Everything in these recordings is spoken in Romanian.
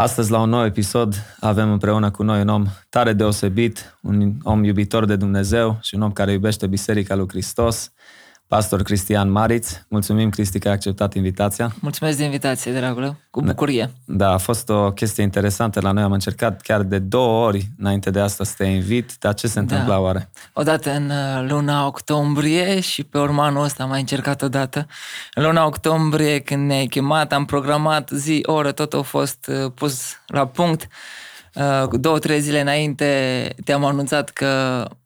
Astăzi, la un nou episod, avem împreună cu noi un om tare deosebit, un om iubitor de Dumnezeu și un om care iubește Biserica lui Hristos, pastor Cristian Mariț. Mulțumim, Cristi, că ai acceptat invitația. Mulțumesc de invitație, dragule, cu bucurie. Da, a fost o chestie interesantă la noi. Am încercat chiar de două ori înainte de asta să te invit, dar ce se Da. întâmpla oare? Odată în uh, luna octombrie și pe urmă anul ăsta am mai încercat odată. În luna octombrie, când ne-ai chemat, am programat zi, oră, tot a fost uh, pus la punct. Uh, cu două, trei zile înainte te-am anunțat că m,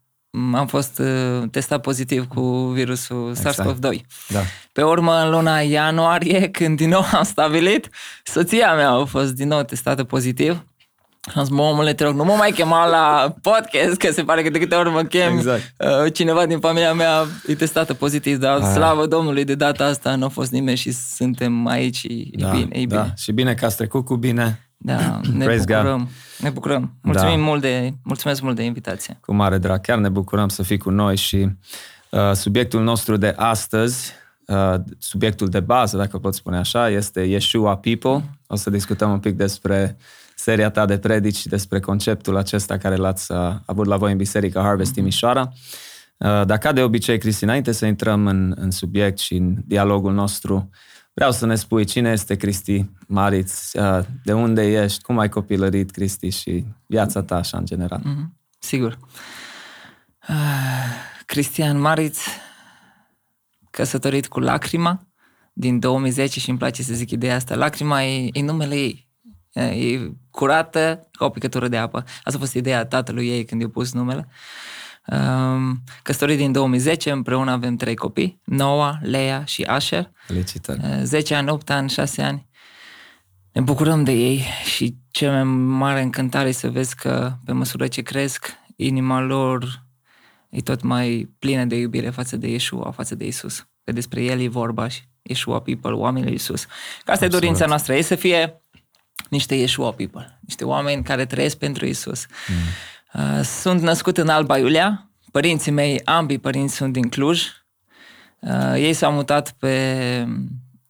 am fost uh, testat pozitiv cu virusul Exact. SARS-CoV-2. Da. Pe urmă, în luna ianuarie, când din nou am stabilit, soția mea a fost din nou testată pozitiv. Am zis, mă, omule, te rog, nu mă mai chema la podcast, că se pare că de câte ori mă chem, Exact. uh, cineva din familia mea e testată pozitiv, dar Ah. slavă Domnului, de data asta nu a fost nimeni și suntem aici, e da, bine, e da. bine. Și bine că ați trecut cu bine, Da, ne Praise God. bucurăm, ne bucurăm. Mulțumim Da. mult de, mulțumesc mult de invitație. cu mare drag. Chiar ne bucurăm să fii cu noi și uh, subiectul nostru de astăzi, uh, subiectul de bază, dacă pot spune așa, este Yeshua People. O să discutăm un pic despre seria ta de predici și despre conceptul acesta care l-ați uh, avut la voi în Biserica Harvest Timișoara. Uh, Dar ca de obicei, Cristi, înainte să intrăm în, în subiect și în dialogul nostru, vreau să ne spui cine este Cristi Mariț, uh, de unde ești, cum ai copilărit, Cristi, și viața ta așa în general. Mhm, Sigur. Ah, Cristian Mariț, căsătorit cu Lacrima, din 2010 și îmi place să zic ideea asta. Lacrima e, e numele ei. E curată ca o picătură de apă. Asta a fost ideea tatălui ei când i-a pus numele. Um, Căsătorit din 2010, împreună avem trei copii, Noah, Leia și Asher. Felicitări! Uh, 10 ani, 8 ani, 6 ani. Ne bucurăm de ei și cea mai mare încântare e să vezi că pe măsură ce cresc, inima lor e tot mai plină de iubire față de Yeshua, față de Isus. Că despre El e vorba și Yeshua People, oamenii lui Isus. Că asta Absolut. e dorința noastră, e să fie niște Yeshua People, niște oameni care trăiesc pentru Isus. Mm. Sunt născut în Alba Iulia, părinții mei, ambii părinți sunt din Cluj. Uh, ei s-au mutat pe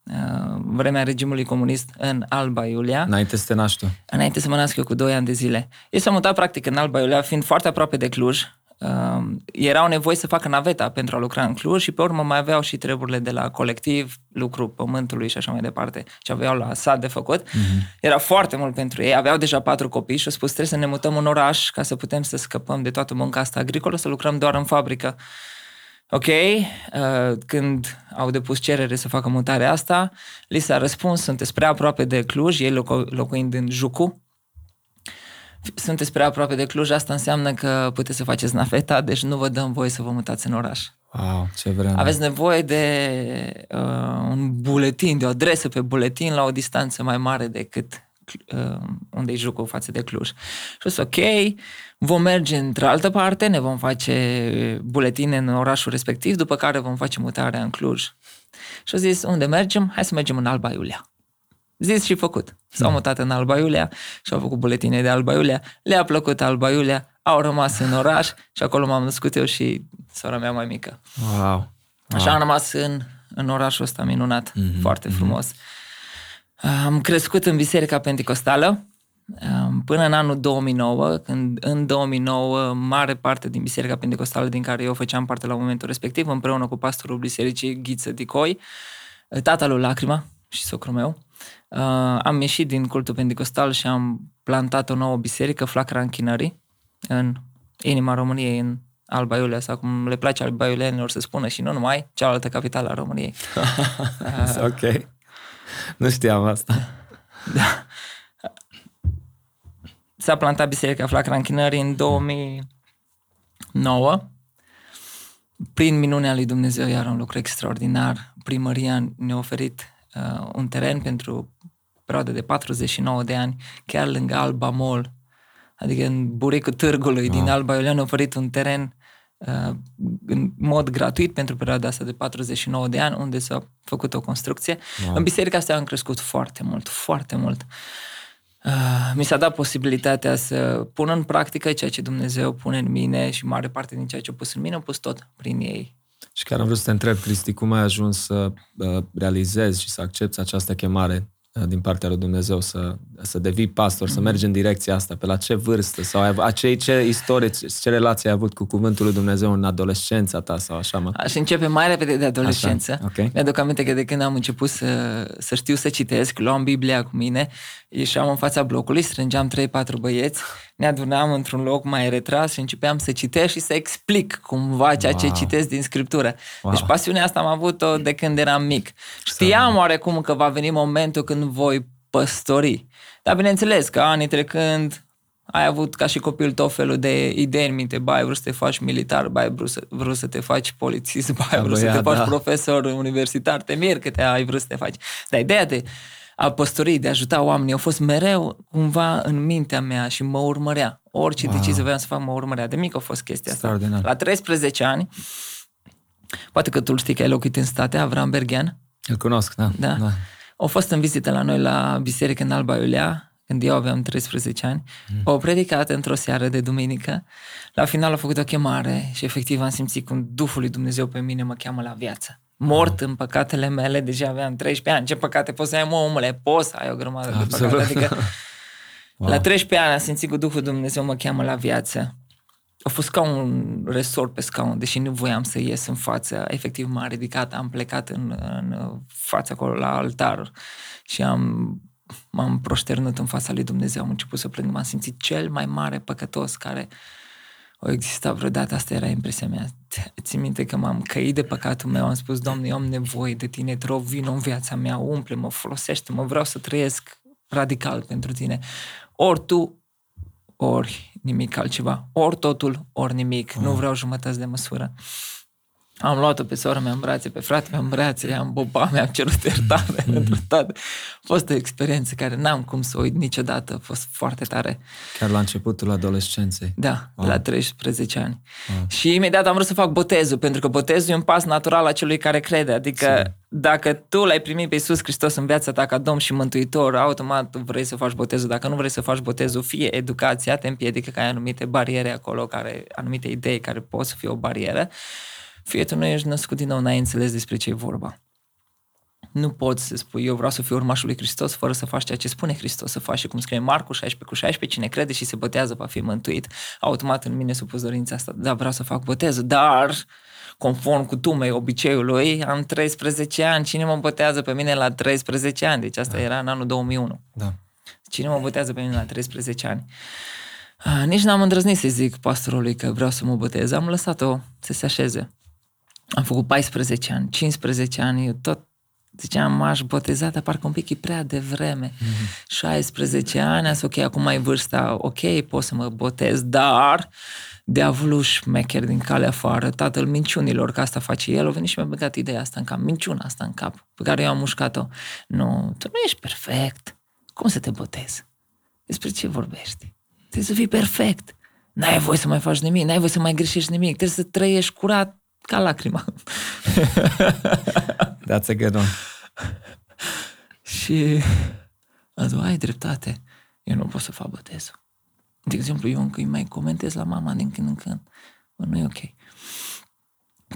uh, vremea regimului comunist în Alba Iulia. Înainte să te naști tu. Înainte să mă nasc eu cu 2 ani de zile. Ei s-au mutat practic în Alba Iulia, fiind foarte aproape de Cluj. Uh, erau nevoie să facă naveta pentru a lucra în Cluj și pe urmă mai aveau și treburile de la colectiv, lucru pământului și așa mai departe, ce aveau la sat de făcut. Mm-hmm. Era foarte mult pentru ei, aveau deja patru copii și au spus trebuie să ne mutăm în oraș ca să putem să scăpăm de toată munca asta agricolă, să lucrăm doar în fabrică. Ok, uh, când au depus cerere să facă mutarea asta, li s-a răspuns, sunteți prea aproape de Cluj, ei locu- locuind în Jucu, sunteți prea aproape de Cluj, asta înseamnă că puteți să faceți naveta, deci nu vă dăm voie să vă mutați în oraș. Wow, ce vreme. Aveți nevoie de uh, un buletin, de o adresă pe buletin la o distanță mai mare decât uh, unde e Jucu față de Cluj. Și a zis, ok, vom merge într-o altă parte, ne vom face buletine în orașul respectiv, după care vom face mutarea în Cluj. Și a zis, unde mergem? Hai să mergem în Alba Iulia. Zis și făcut. S-au mutat în Alba Iulia și au făcut buletine de Alba Iulia. Le-a plăcut Alba Iulia, au rămas în oraș și acolo m-am născut eu și sora mea mai mică. Wow. Așa am rămas în, în orașul ăsta minunat, mm-hmm, foarte frumos. Am crescut în Biserica Pentecostală um, până în anul 2009, când în 2009 mare parte din Biserica Pentecostală din care eu făceam parte la momentul respectiv, împreună cu pastorul Bisericii Ghiță Dicoi, tata lui Lacrima și socrul meu, uh, am ieșit din cultul pentecostal și am plantat o nouă biserică, Flacăra Închinării, în inima României, în Alba Iulia, sau cum le place Alba Iulienilor să spună și nu numai, cealaltă capitală a României. ok. Nu știam asta. S-a plantat Biserica Flacăra Închinării în 2009. Prin minunea lui Dumnezeu, iar un lucru extraordinar, primăria ne-a oferit uh, un teren pentru perioadă de 49 de ani, chiar lângă Alba Mall, adică în buricul târgului din Alba Iulia ne-a oferit un teren uh, în mod gratuit pentru perioada asta de 49 de ani, unde s-a făcut o construcție. Wow. În biserica asta am crescut foarte mult, foarte mult. Uh, mi s-a dat posibilitatea să pun în practică ceea ce Dumnezeu pune în mine și mare parte din ceea ce a pus în mine, a pus tot prin ei. Și chiar am vrut să te întreb, Cristi, cum ai ajuns să uh, realizezi și să accepti această chemare din partea lui Dumnezeu să, să devii pastor, să mergi în direcția asta? Pe la ce vârstă? Sau ai, acei, ce istorie, ce relație ai avut cu cuvântul lui Dumnezeu în adolescența ta sau așa, mă? Aș începe mai repede de adolescență. Așa, okay. Mi-aduc aminte că de când am început să, să știu să citesc, luam Biblia cu mine, ieșeam în fața blocului, strângeam 3-4 băieți, ne adunam într-un loc mai retras și începeam să citesc și să explic cumva ceea wow. ce citesc din Scriptură. Wow. Deci pasiunea asta am avut-o de când eram mic. Știam oarecum că va veni momentul când voi păstori. Dar bineînțeles că anii trecând ai avut ca și copil tot felul de idei în minte, bai, vrut să te faci militar, bai, vrut să, vrut să te faci polițist, bai, vrut să te faci da. profesor universitar, te mir că te ai vrut să te faci. Dar ideea de a păstorii, de a ajuta oamenii, au fost mereu cumva în mintea mea și mă urmărea. Orice wow. decizie voiam să fac, mă urmărea. De mic a fost chestia asta. La 13 ani, poate că tu știi că ai locuit în state, Avram Berghen. Îl cunosc, da. da. da. Au fost în vizită la noi la biserică în Alba Iulia, când eu aveam 13 ani. Mm. Au predicat într-o seară de duminică. La final a făcut o chemare și efectiv am simțit cum Duhul lui Dumnezeu pe mine mă cheamă la viață mort în păcatele mele, deja aveam 13 ani. Ce păcate poți să ai, mă, omule? Poți să ai o grămadă Absolut. de păcate. Adică, wow. la 13 ani am simțit că Duhul Dumnezeu mă cheamă la viață. A fost ca un resort pe scaun, deși nu voiam să ies în față. Efectiv m-am ridicat, am plecat în, în fața acolo la altar și am m-am proșternut în fața lui Dumnezeu, am început să plâng, m-am simțit cel mai mare păcătos care o exista vreodată, asta era impresia mea. Țin minte că m-am căit de păcatul meu, am spus, Doamne, eu am nevoie de Tine, te rog, vino în viața mea, umple-mă, folosește-mă, vreau să trăiesc radical pentru Tine. Ori Tu, ori nimic altceva. Ori totul, ori nimic. Mm. Nu vreau jumătăți de măsură. Am luat-o pe sora mea în brațe, pe frate mea în brațe, am boba, mi-am cerut iertare mm. pentru toate. A fost o experiență care n-am cum să o uit niciodată, a fost foarte tare. Chiar la începutul adolescenței? Da, wow. la 13 ani. Wow. Și imediat am vrut să fac botezul, pentru că botezul e un pas natural a celui care crede. Adică Sim. dacă tu l-ai primit pe Iisus Hristos în viața ta ca Domn și Mântuitor, automat vrei să faci botezul. Dacă nu vrei să faci botezul, fie educația te împiedică că ai anumite bariere acolo, care, anumite idei care pot să fie o barieră fie tu nu ești născut din nou, n-ai înțeles despre ce e vorba. Nu poți să spui, eu vreau să fiu urmașul lui Hristos fără să faci ceea ce spune Hristos să faci. Și cum scrie Marcu 16 cu 16, cine crede și se botează va fi mântuit. Automat în mine supus dorința asta, da, vreau să fac botezul, dar conform cu tumei obiceiului, am 13 ani, cine mă botează pe mine la 13 ani? Deci asta da. era în anul 2001. Da. Cine mă botează pe mine la 13 ani? Ah, nici n-am îndrăznit să zic pastorului că vreau să mă botez, am lăsat-o să se așeze. Am făcut 14 ani, 15 ani, eu tot ziceam, m-aș boteza, dar parcă un pic e prea devreme. Mm-hmm. 16 ani, am zis, ok, acum ai vârsta, ok, pot să mă botez, dar diavolul șmecher din calea afară, tatăl minciunilor, că asta face el, a venit și mi-a băgat ideea asta în cap, minciuna asta în cap, pe care eu am mușcat-o. Nu, tu nu ești perfect. Cum să te botezi? Despre ce vorbești? Trebuie să fii perfect. N-ai voie să mai faci nimic, n-ai voie să mai greșești nimic, trebuie să trăiești curat ca lacrima. That's a good one. și a zis, ai dreptate, eu nu pot să fac botezul. De exemplu, eu încă îi mai comentez la mama din când în când. Bă, nu e ok.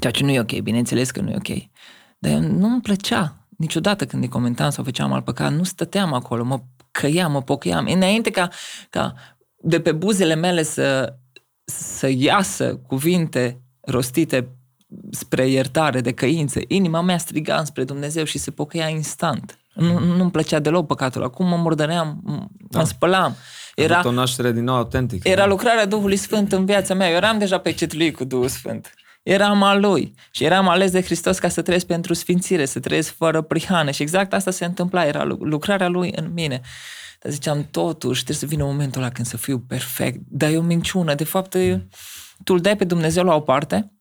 Ceea ce nu e ok, bineînțeles că nu e ok. Dar nu îmi plăcea niciodată când îi comentam sau făceam al păcat, nu stăteam acolo, mă căiam, mă pocăiam. Înainte ca, ca de pe buzele mele să, să iasă cuvinte rostite spre iertare, de căință, inima mea striga spre Dumnezeu și se pocăia instant. Nu, nu-mi plăcea deloc păcatul. Acum mă murdăream, da. mă spălam. Era o naștere din nou autentică. Era lucrarea Duhului Sfânt în viața mea. Eu eram deja pe lui cu Duhul Sfânt. Eram al lui și eram ales de Hristos ca să trăiesc pentru sfințire, să trăiesc fără prihană și exact asta se întâmpla, era lucrarea lui în mine. Dar ziceam, totuși, trebuie să vină momentul ăla când să fiu perfect. Dar e o minciună. De fapt, tu îl dai pe Dumnezeu la o parte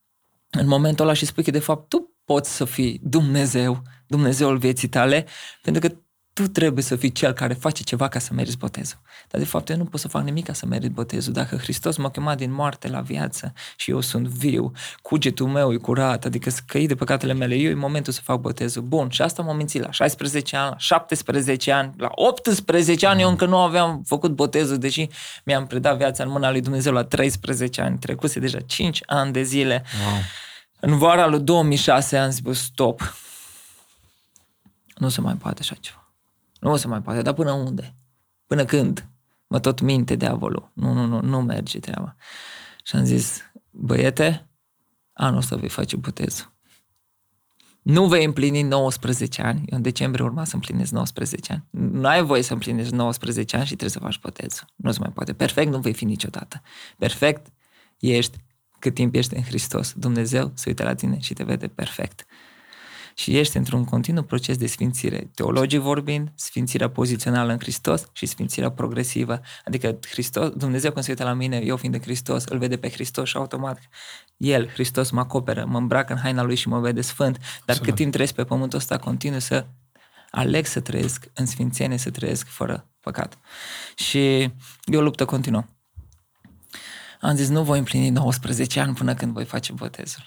în momentul ăla și spui că de fapt tu poți să fii Dumnezeu, Dumnezeul vieții tale, pentru că tu trebuie să fii cel care face ceva ca să meriți botezul. Dar de fapt eu nu pot să fac nimic ca să merit botezul. Dacă Hristos m-a chemat din moarte la viață și eu sunt viu, cugetul meu e curat, adică să căi de păcatele mele, eu e momentul să fac botezul. Bun, și asta m-am mințit la 16 ani, la 17 ani, la 18 ani eu încă nu aveam făcut botezul, deși mi-am predat viața în mâna lui Dumnezeu la 13 ani, trecuse deja 5 ani de zile. Wow. În vara lui 2006 am zis, stop, nu se mai poate așa ceva Nu se mai poate, dar până unde? Până când? Mă tot minte diavolul. Nu, nu, nu, nu merge treaba. Și am zis, băiete, anul ăsta vei face botezul. Nu vei împlini 19 ani. Eu în decembrie urma să împlinesc 19 ani. Nu ai voie să împlinești 19 ani și trebuie să faci botezul. Nu se mai poate. Perfect nu vei fi niciodată. Perfect ești cât timp ești în Hristos. Dumnezeu se uită la tine și te vede perfect și ești într-un continuu proces de sfințire. Teologii vorbind, sfințirea pozițională în Hristos și sfințirea progresivă. Adică Hristos, Dumnezeu când se uită la mine, eu fiind de Hristos, îl vede pe Hristos și automat El, Hristos, mă acoperă, mă îmbracă în haina Lui și mă vede sfânt. Dar Absolut. cât timp trăiesc pe pământul ăsta, continuu să aleg să trăiesc în sfințenie, să trăiesc fără păcat. Și e o luptă continuă. Am zis, nu voi împlini 19 ani până când voi face botezul.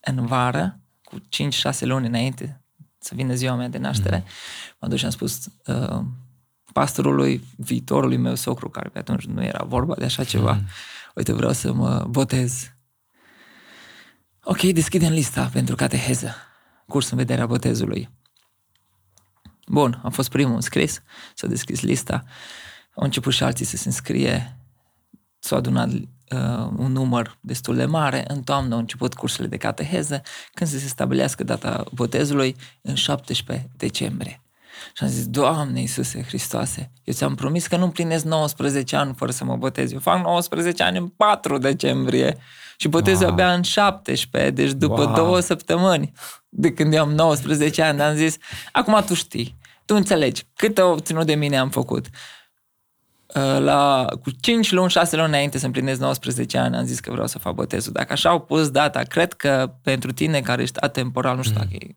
În vară cu 5-6 luni înainte să vină ziua mea de naștere, mm-hmm. m-am dus și am spus uh, pastorului viitorului meu socru, care pe atunci nu era vorba de așa ceva, mm-hmm. uite, vreau să mă botez. Ok, deschidem lista pentru cateheză, curs în vederea botezului. Bun, am fost primul înscris, s-a deschis lista, au început și alții să se înscrie, s-au adunat uh, un număr destul de mare. În toamnă au început cursurile de cateheză, când să se stabilească data botezului, în 17 decembrie. Și am zis, Doamne Iisuse Hristoase, eu ți-am promis că nu împlinesc 19 ani fără să mă botez. Eu fac 19 ani în 4 decembrie și botezul wow. abia în 17, deci după wow. două săptămâni de când eu am 19 ani, am zis, acum tu știi, tu înțelegi cât au ținut de mine am făcut. Uh, la, cu 5 luni, 6 luni înainte să împlinesc 19 ani, am zis că vreau să fac botezul. Dacă așa au pus data, cred că pentru tine care ești atemporal, nu știu mm. dacă e...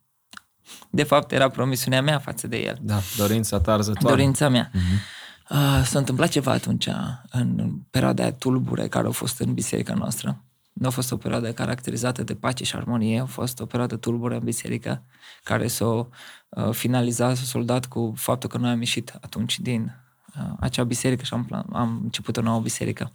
De fapt, era promisiunea mea față de el. Da, dorința ta arzătoare. Dorința mea. Mm-hmm. Uh, s-a întâmplat ceva atunci, în perioada tulbure care au fost în biserica noastră. Nu a fost o perioadă caracterizată de pace și armonie, a fost o perioadă tulbure în biserică, care s-a uh, finalizat, s-a soldat cu faptul că noi am ieșit atunci din Uh, acea biserică și am, plan, am început o nouă biserică.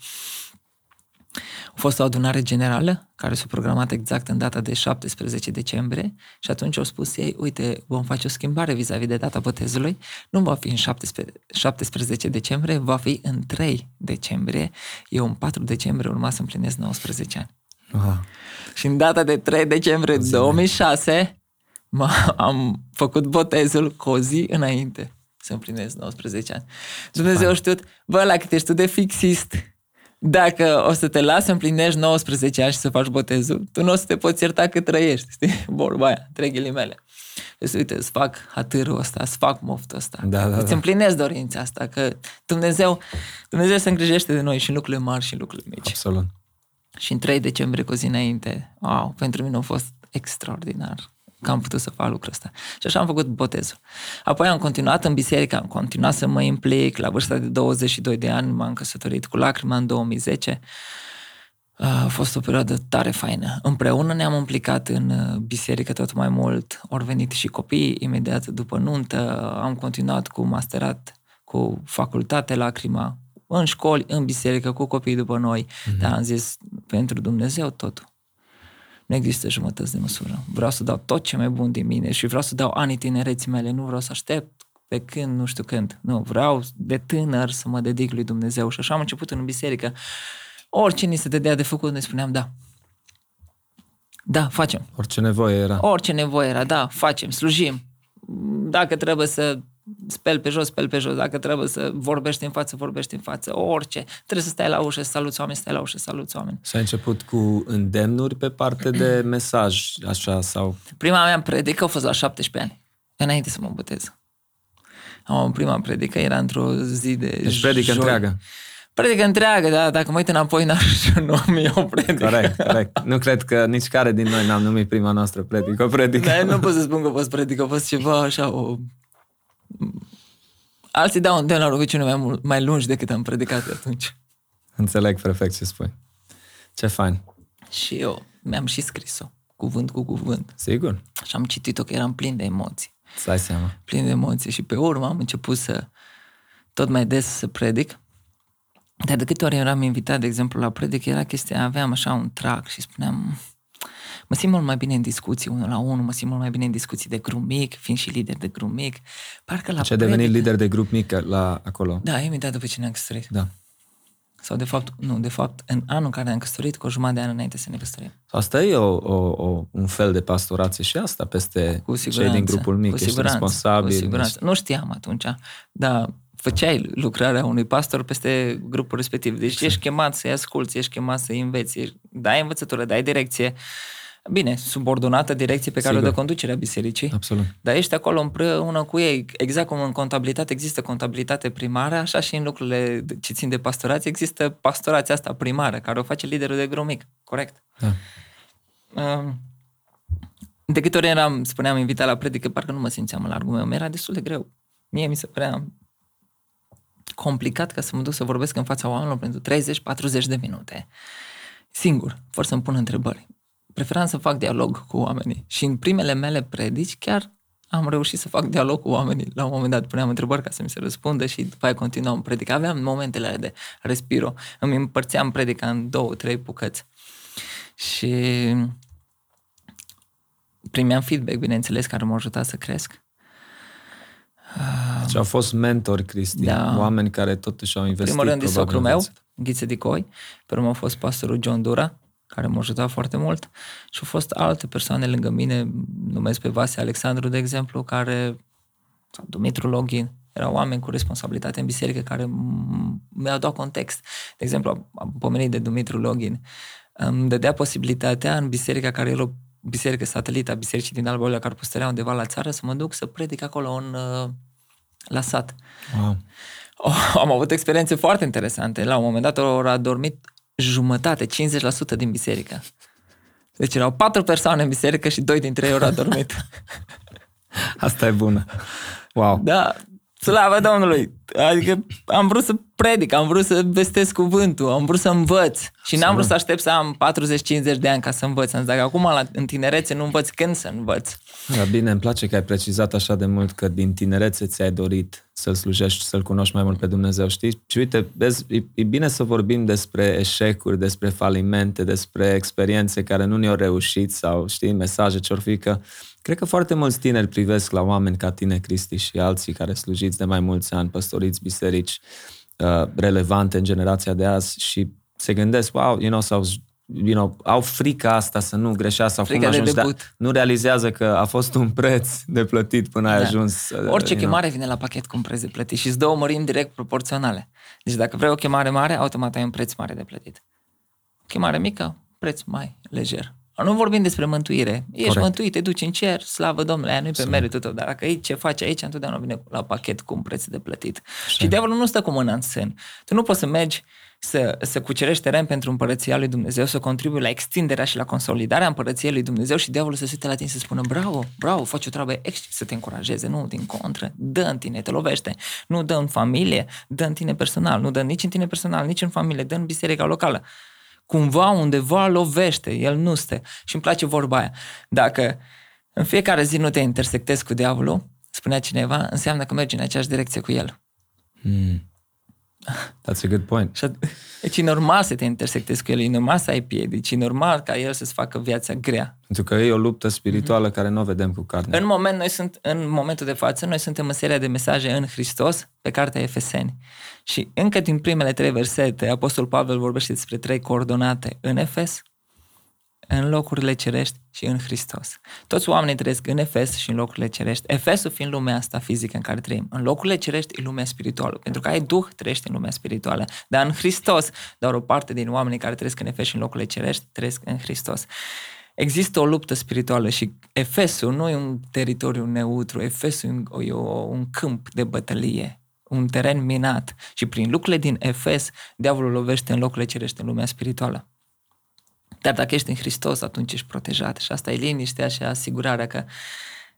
A fost o adunare generală care s-a programat exact în data de 17 decembrie și atunci au spus ei, uite, vom face o schimbare vis-a-vis de data botezului, nu va fi în 17, 17 decembrie, va fi în 3 decembrie. Eu în 4 decembrie urma să împlinesc 19 ani. Wow. Și în data de 3 decembrie 2006 am făcut botezul cu o zi înainte să împlinesc 19 ani. Dumnezeu știut, bă, la cât ești tu de fixist, dacă o să te las să împlinești 19 ani și să faci botezul, tu nu o să te poți ierta cât trăiești, știi? Vorba aia, între ghilimele. Deci, uite, îți fac hatârul ăsta, îți fac moftul ăsta. Da, da, îți da. împlinesc dorința asta, că Dumnezeu, Dumnezeu se îngrijește de noi și în lucrurile mari și în lucrurile mici. Absolut. Și în 3 decembrie, cu zi înainte, wow, pentru mine a fost extraordinar că am putut să fac lucrul ăsta. Și așa am făcut botezul. Apoi am continuat în biserică, am continuat să mă implic. La vârsta de 22 de ani m-am căsătorit cu lacrima în 2010. A fost o perioadă tare faină. Împreună ne-am implicat în uh, biserică tot mai mult. Au venit și copii imediat după nuntă. Am continuat cu masterat, cu facultate lacrima, în școli, în biserică, cu copii după noi. Mm-hmm. Dar am zis, pentru Dumnezeu totul. Nu există jumătăți de măsură. Vreau să dau tot ce mai bun din mine și vreau să dau anii tinereții mele. Nu vreau să aștept pe când, nu știu când. Nu, vreau de tânăr să mă dedic lui Dumnezeu. Și așa am început în biserică. Orice ni se dădea de făcut, ne spuneam da. Da, facem. Orice nevoie era. Orice nevoie era, da, facem, slujim. Dacă trebuie să spel pe jos, spel pe jos, dacă trebuie să vorbești în față, vorbești în față, orice. Trebuie să stai la ușă, să saluți oameni, stai la ușă, să saluți oameni. S-a început cu îndemnuri pe parte de mesaj, așa, sau... Prima mea predică a fost la 17 ani, înainte să mă botez. Am prima predică, era într-o zi de Deci predică joi. întreagă. Predică întreagă, da, dacă mă uit înapoi, n-aș numi o predică. Corect, corect. Nu cred că nici care din noi n-am numit prima noastră predică, o predică. Da, nu pot să spun că a fost predică, a fost ceva așa, o Alții dau de la rugăciune mai, mult, mai lungi decât am predicat atunci. Înțeleg perfect ce spui. Ce fain. Și eu mi-am și scris-o, cuvânt cu cuvânt. Sigur. Și am citit-o că eram plin de emoții. Să ai seama. Plin de emoții. Și pe urmă am început să tot mai des să predic. Dar de câte ori eram invitat, de exemplu, la predic, era chestia, aveam așa un trac și spuneam, Mă simt mult mai bine în discuții unul la unul, mă simt mult mai bine în discuții de grup mic, fiind și lider de grup mic. Parcă la Ce ai devenit lider de grup mic la acolo? Da, imediat după ce ne-am căsătorit. Da. Sau de fapt, nu, de fapt, în anul în care ne-am căsătorit, cu o jumătate de an înainte să ne căsătorim. Asta e o, o, o, un fel de pastorație și asta peste Cu cei siguranță. din grupul mic. Cu Ești siguranță. responsabil. Cu siguranță. Nu știam atunci, dar făceai lucrarea unui pastor peste grupul respectiv. Deci Exact. ești chemat să-i asculți, ești chemat să-i înveți, ești, dai învățătură, dai direcție. Bine, subordonată direcție pe care Sigur. o dă conducerea bisericii. Absolut. Dar ești acolo împreună cu ei. Exact cum în contabilitate există contabilitate primară, așa și în lucrurile ce țin de pastorație există pastorația asta primară, care o face liderul de grup mic. Corect. Da. Um, de câte ori eram, spuneam, invitat la predică, parcă nu mă simțeam în largul meu. Mi-era destul de greu. Mie mi se părea complicat ca să mă duc să vorbesc în fața oamenilor pentru 30-40 de minute. Singur, fără să-mi pun întrebări. Preferam să fac dialog cu oamenii. Și în primele mele predici chiar am reușit să fac dialog cu oamenii. La un moment dat puneam întrebări ca să mi se răspundă și după aia continuam predica. Aveam momentele alea de respiro. Îmi împărțeam predica în două, trei bucăți. Și primeam feedback, bineînțeles, care m-a ajutat să cresc. Deci au fost mentori, Cristi, Da. oameni care totuși au În investit. primul rând, e probabil, socrul în meu, viață. Ghiță Dicoi, pe urmă a fost pastorul John Dura, care m-a ajutat foarte mult și au fost alte persoane lângă mine, numesc pe Vase Alexandru, de exemplu, care, sau Dumitru Login, erau oameni cu responsabilitate în biserică care m- mi-au dat context. De exemplu, am- am pomenit de Dumitru Login. Îmi dădea posibilitatea în biserica care era o biserică satelită a bisericii din Alba Iulia, care păstărea undeva la țară, să mă duc să predic acolo în, uh, la sat. Wow. Oh, am avut experiențe foarte interesante. La un moment dat ori a dormit jumătate, 50% din biserică. Deci erau patru persoane în biserică și doi dintre ei ori a dormit. Asta e bună. Wow. da, slavă Domnului! Adică am vrut să predic, am vrut să vestesc cuvântul, am vrut să învăț. Și n-am vrut să aștept să am 40-50 de ani ca să învăț. Am zis, dacă acum la, în tinerețe nu învăț, când să învăț? Da, bine, îmi place că ai precizat așa de mult că din tinerețe ți-ai dorit să-L slujești, să-L cunoști mai mult pe Dumnezeu, știi? Și uite, vezi, e, e bine să vorbim despre eșecuri, despre falimente, despre experiențe care nu ne-au reușit sau, știi, mesaje ce-or fi, că cred că foarte mulți tineri privesc la oameni ca tine, Cristi, și alții care slujiți de mai mulți ani, păstoriți biserici uh, relevante în generația de azi și se gândesc, wow, you know, sau you know, au frica asta să nu greșească sau Frica cum de ajungi, dar debut. nu realizează că a fost un preț de plătit până ai Da. ajuns. uh, Orice you know. chemare vine la pachet cu un preț de plătit și îți dă o mărimi direct proporționale. Deci dacă vrei o chemare mare, automat ai un preț mare de plătit. Chemare mică, preț mai lejer. Nu vorbim despre mântuire. Ești Corect. mântuit, te duci în cer, slavă Domnului, aia nu-i pe Absolut. meritul tău. Dar dacă e ce faci aici, întotdeauna vine la pachet cu un preț de plătit. Și diavolul nu stă cu mâna în sân. Tu nu poți să mergi să, să cucerești teren pentru împărăția lui Dumnezeu, să contribui la extinderea și la consolidarea împărăției lui Dumnezeu și diavolul să se uite la tine și să spună bravo, bravo, faci o treabă extra, să te încurajeze, nu din contră, dă în tine, te lovește, nu dă în familie, dă în tine personal, nu dă nici în tine personal, nici în familie, dă în biserica locală. Cumva, undeva lovește, el nu stă. Și îmi place vorba aia. Dacă în fiecare zi nu te intersectezi cu diavolul, spunea cineva, înseamnă că mergi în aceeași direcție cu el. Mm. That's a good point. Și at- deci e normal să te intersectezi cu el, e normal să ai piedici, e normal ca el să-ți facă viața grea. Pentru că e o luptă spirituală care nu o vedem cu carne. În, moment, noi sunt, în momentul de față, noi suntem în seria de mesaje în Hristos pe cartea Efeseni. Și încă din primele trei versete, Apostol Pavel vorbește despre trei coordonate în Efes, în locurile cerești și în Hristos. Toți oamenii trăiesc în Efes și în locurile cerești. Efesul fiind lumea asta fizică în care trăim. În locurile cerești e lumea spirituală. Pentru că ai Duh, trăiești în lumea spirituală. Dar în Hristos, doar o parte din oamenii care trăiesc în Efes și în locurile cerești, trăiesc în Hristos. Există o luptă spirituală și Efesul nu e un teritoriu neutru, Efesul e un, e o, un câmp de bătălie, un teren minat. Și prin lucrurile din Efes, diavolul lovește în locurile cerești, în lumea spirituală. Dar dacă ești în Hristos, atunci ești protejat. Și asta e liniștea și asigurarea că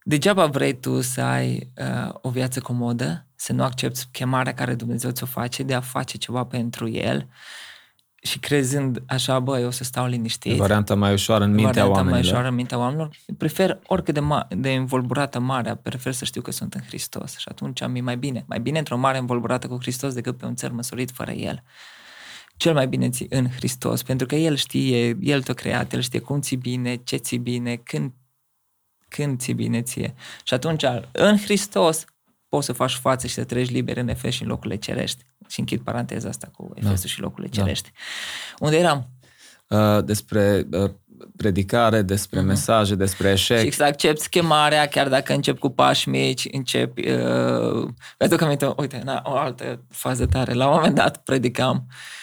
degeaba vrei tu să ai uh, o viață comodă, să nu accepti chemarea care Dumnezeu ți-o face de a face ceva pentru El și crezând așa, bă, eu o să stau liniștit. E varianta mai ușoară în mintea varianta oamenilor. mai ușoară în mintea oamenilor. Prefer oricât de, ma- de învolburată marea, prefer să știu că sunt în Hristos. Și atunci mi mai bine. Mai bine într-o mare învolburată cu Hristos decât pe un țăr măsurit fără El. Cel mai bine ții în Hristos, pentru că El știe, El te-a creat, El știe cum ții bine, ce ții bine, când, când ții bine ție. Și atunci, în Hristos, poți să faci față și să treci liber în Efes și în locurile cerești. Și închid paranteza asta cu Efesul da. și locurile da. cerești. Unde eram? Uh, despre uh, predicare, despre uh-huh. mesaje, despre eșec. Și să accepti chemarea, chiar dacă încep cu pași mici, începi... Uh, pentru că aminte, uite, na, o altă fază tare. La un moment dat predicam uh,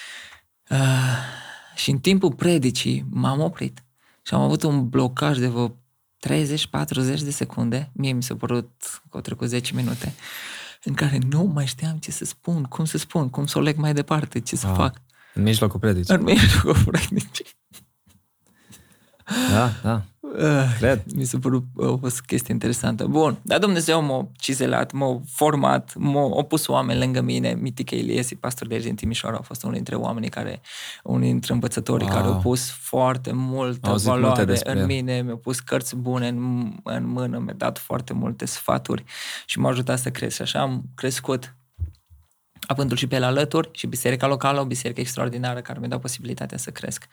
și în timpul predicii m-am oprit și am avut un blocaj de vreo 30-40 de secunde. Mie mi s-a părut că au trecut 10 minute în care nu mai știam ce să spun, cum să spun, cum să o leg mai departe, ce să ah, fac. În mijlocul predicii. În mijlocul predicii. Da, da. Uh, Cred. Mi s-a părut o fost chestie interesantă. Bun, dar Dumnezeu m-a cizelat, m-a format, m-a pus oameni lângă mine. Mitică Iliesi, pastor de aici din Timișoara, a fost unul dintre oamenii care, unul dintre învățătorii wow. care au pus foarte multă Auzit valoare în mine, mi-au pus cărți bune în, în mână, mi-a dat foarte multe sfaturi și m-a ajutat să cresc. Și așa am crescut avându-l și pe el alături și biserica locală, o biserică extraordinară care mi-a dat posibilitatea să cresc.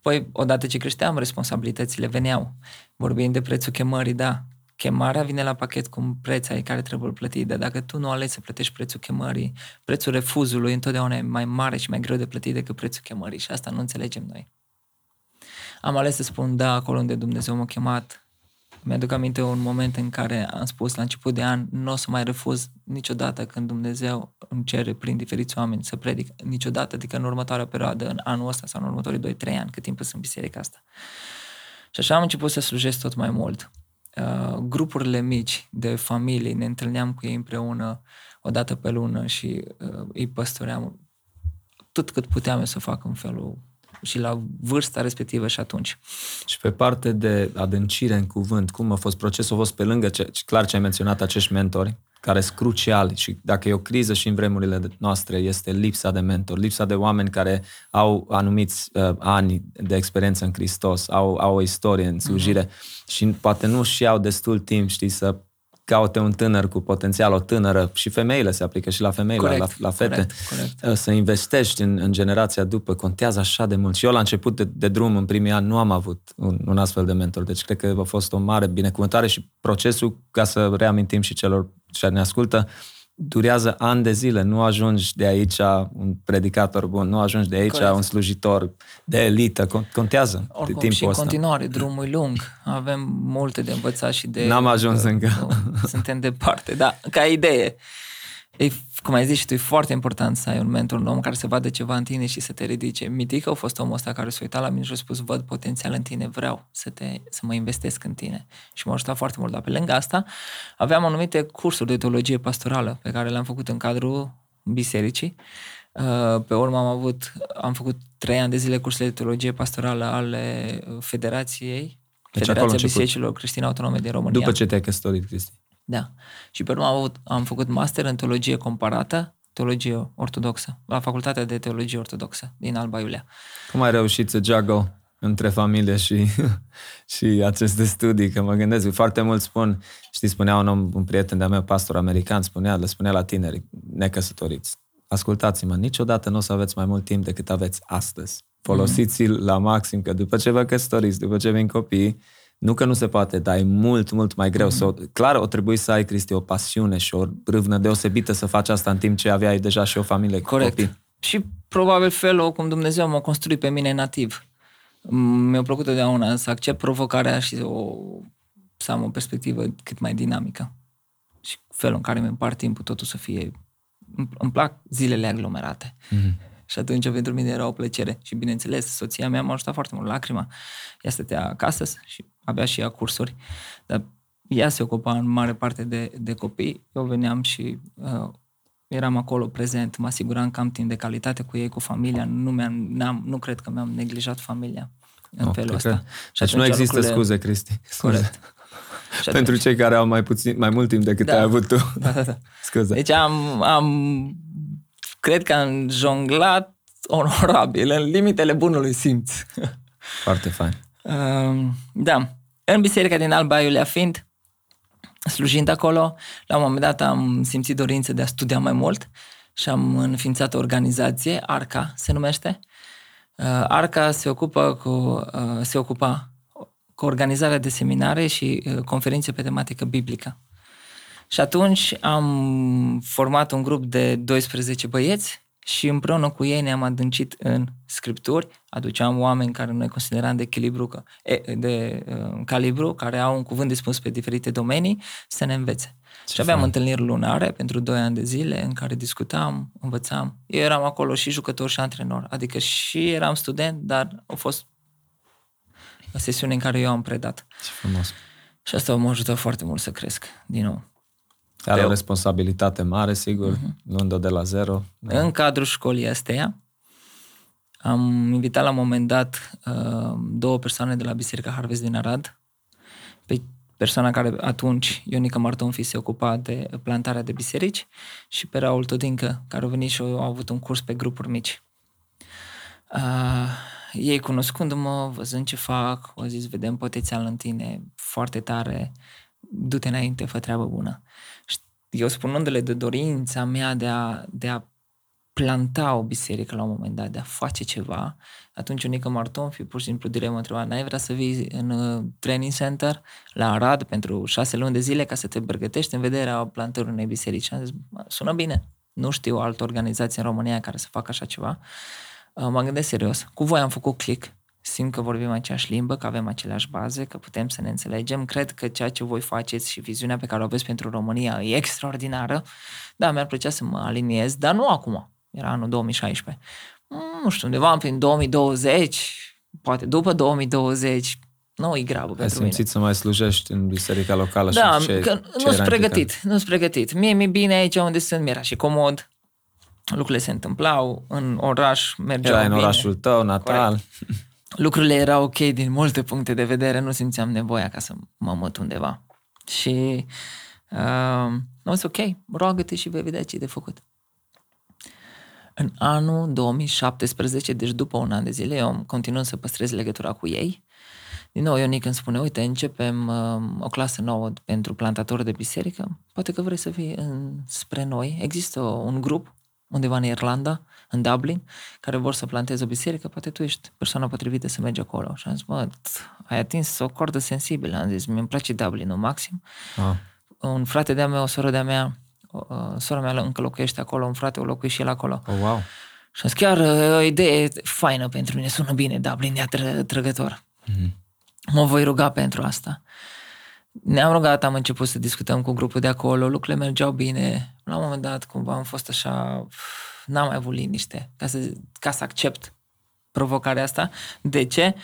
Păi, odată ce creșteam, responsabilitățile veneau. Vorbind de prețul chemării, da, chemarea vine la pachet cu un preț ai care trebuie plătit, dar dacă tu nu alegi să plătești prețul chemării, prețul refuzului întotdeauna e mai mare și mai greu de plătit decât prețul chemării și asta nu înțelegem noi. Am ales să spun da acolo unde Dumnezeu m-a chemat, mi-aduc aminte un moment în care am spus la început de an, nu o să mai refuz niciodată când Dumnezeu îmi cere prin diferiți oameni să predic, niciodată, adică în următoarea perioadă, în anul ăsta sau în următorii 2-3 ani, cât timp sunt în biserica asta. Și așa am început să slujesc tot mai mult. Uh, grupurile mici de familii, ne întâlneam cu ei împreună o dată pe lună și uh, îi păstoream tot cât puteam eu să fac în felul și la vârsta respectivă și atunci. Și pe parte de adâncire în cuvânt, cum a fost procesul? A fost pe lângă, ce, clar ce ai menționat, acești mentori, care sunt cruciali și dacă e o criză și în vremurile noastre, este lipsa de mentor, lipsa de oameni care au anumiți uh, ani de experiență în Hristos, au, au o istorie în slujire uh-huh. și poate nu și au destul timp, știi, să caute un tânăr cu potențial, o tânără, și femeile se aplică și la femeile, corect, la, la fete, corect, corect. Uh, să investești în, în generația după, contează așa de mult. Și eu la început de, de drum, în primii ani, nu am avut un, un astfel de mentor, deci cred că a fost o mare binecuvântare și procesul, ca să reamintim și celor ce ne ascultă, durează ani de zile, nu ajungi de aici un predicator bun, nu ajungi de aici Corect. un slujitor de elită, contează Oricum, timpul și în continuare, drumul e lung, avem multe de învățat și de... N-am ajuns încă. Suntem departe, da, ca idee. E, cum ai zis și tu, e foarte important să ai un mentor, un om care să vadă ceva în tine și să te ridice. Mitic a fost omul ăsta care s-a uitat la mine și a spus, văd potențial în tine, vreau să, te, să mă investesc în tine. Și m-a ajutat foarte mult. Dar pe lângă asta, aveam anumite cursuri de teologie pastorală pe care le-am făcut în cadrul bisericii. Uh, pe urmă am avut, am făcut trei ani de zile cursurile de teologie pastorală ale Federației, deci Federația Bisericilor Creștine Autonome din România. După ce te-ai căsătorit, Cristi. Da. Și pe urmă am, avut, am făcut master în teologie comparată, teologie ortodoxă, la Facultatea de Teologie Ortodoxă din Alba Iulia. Cum ai reușit să juggle între familie și, și aceste studii? Că mă gândesc, foarte mult spun, știi, spunea un om, un prieten de-a meu, pastor american, spunea, le spunea la tineri necăsătoriți, ascultați-mă, niciodată nu o să aveți mai mult timp decât aveți astăzi. Folosiți-l la maxim, că după ce vă căsătoriți, după ce vin copii, nu că nu se poate, dar e mult, mult mai greu. Mm-hmm. Să, clar, o trebuie să ai, Cristi, o pasiune și o râvnă deosebită să faci asta în timp ce aveai deja și o familie Corect. cu copii. Și probabil felul cum Dumnezeu m-a construit pe mine nativ. Mi-a plăcut totdeauna să accept provocarea și o, să am o perspectivă cât mai dinamică. Și felul în care mi împart timpul totul să fie... Îmi plac zilele aglomerate. Mm-hmm. Și atunci pentru mine era o plăcere. Și bineînțeles, soția mea m-a ajutat foarte mult. Lacrima. Ea stătea acasă și avea și ea cursuri, dar ea se ocupa în mare parte de, de copii. Eu veneam și uh, eram acolo prezent, mă asiguram că am timp de calitate cu ei, cu familia. Nu, mi-am, n-am, nu cred că mi-am neglijat familia în oh, felul ăsta. Și deci nu există lucrurile... scuze, Cristi. Corect. Și Pentru cei care au mai puțin, mai mult timp decât da. ai avut tu. Da, da, da. Scuze. Deci am, am, cred că am jonglat onorabil, în limitele bunului simț. Foarte fain. Uh, da. În biserica din Alba Iulia fiind, slujind acolo, la un moment dat am simțit dorință de a studia mai mult și am înființat o organizație, ARCA se numește. Uh, ARCA se ocupă cu, uh, se ocupa cu organizarea de seminare și uh, conferințe pe tematică biblică. Și atunci am format un grup de 12 băieți și împreună cu ei ne-am adâncit în scripturi, aduceam oameni care noi consideram de, echilibru, de uh, calibru, care au un cuvânt de spus pe diferite domenii, să ne învețe. Ce și aveam fain. întâlniri lunare pentru 2 ani de zile în care discutam, învățam. Eu eram acolo și jucător și antrenor, adică și eram student, dar au fost o sesiune în care eu am predat. Ce frumos. Și asta m-a ajutat foarte mult să cresc, din nou. Are o responsabilitate mare, sigur, uh-huh. luând-o de la zero. Da. În cadrul școlii astea, am invitat la un moment dat uh, două persoane de la Biserica Harvest din Arad, pe persoana care atunci, Ionica Martonfi, se ocupa de plantarea de biserici și pe Raul Todincă, care a venit și au avut un curs pe grupuri mici. Uh, ei cunoscându-mă, văzând ce fac, au zis, vedem potențial în tine foarte tare, du-te înainte, fă treabă bună. Și eu spunându-le de dorința mea de a, de a planta o biserică la un moment dat, de a face ceva, atunci Unica Marton fi pur și simplu direct mă întreba, n-ai vrea să vii în uh, training center la Arad pentru șase luni de zile ca să te pregătești în vederea plantării unei biserici? Am zis, sună bine, nu știu altă organizație în România care să facă așa ceva. Uh, mă gândesc serios. Cu voi am făcut click, simt că vorbim aceeași limbă, că avem aceleași baze, că putem să ne înțelegem. Cred că ceea ce voi faceți și viziunea pe care o aveți pentru România e extraordinară. Da, mi-ar plăcea să mă aliniez, dar nu acum. Era anul 2016. Mm, nu știu, undeva prin 2020, poate după 2020, nu e grabă Ai pentru simțit mine. să mai slujești în biserica locală da, și ce, că nu sunt pregătit, nu sunt pregătit. Mie mi-e bine aici unde sunt, mi-era și comod, lucrurile se întâmplau, în oraș mergeau Era în bine. orașul tău, natal. Corect lucrurile erau ok din multe puncte de vedere, nu simțeam nevoia ca să mă mut undeva. Și uh, nu ok, roagă-te și vei vedea ce de făcut. În anul 2017, deci după un an de zile, eu continuăm să păstrez legătura cu ei. Din nou, Ionic îmi spune, uite, începem uh, o clasă nouă pentru plantatori de biserică, poate că vrei să fii în, spre noi. Există un grup undeva în Irlanda, în Dublin, care vor să planteze o biserică, poate tu ești persoana potrivită să mergi acolo. Și am zis, bă, ai atins o cordă sensibilă. Am zis, mi-mi place Dublinul maxim. Ah. Un frate de-a meu, o soră de-a mea, o, sora mea încă locuiește acolo, un frate o locuiește și el acolo. Oh, wow. Și am zis, chiar o idee faină pentru mine, sună bine, Dublin e tră, trăgător. Mm-hmm. Mă voi ruga pentru asta. Ne-am rugat, am început să discutăm cu grupul de acolo, lucrurile mergeau bine. La un moment dat, cumva, am fost așa, n-am mai avut liniște ca să, ca să accept provocarea asta. De ce?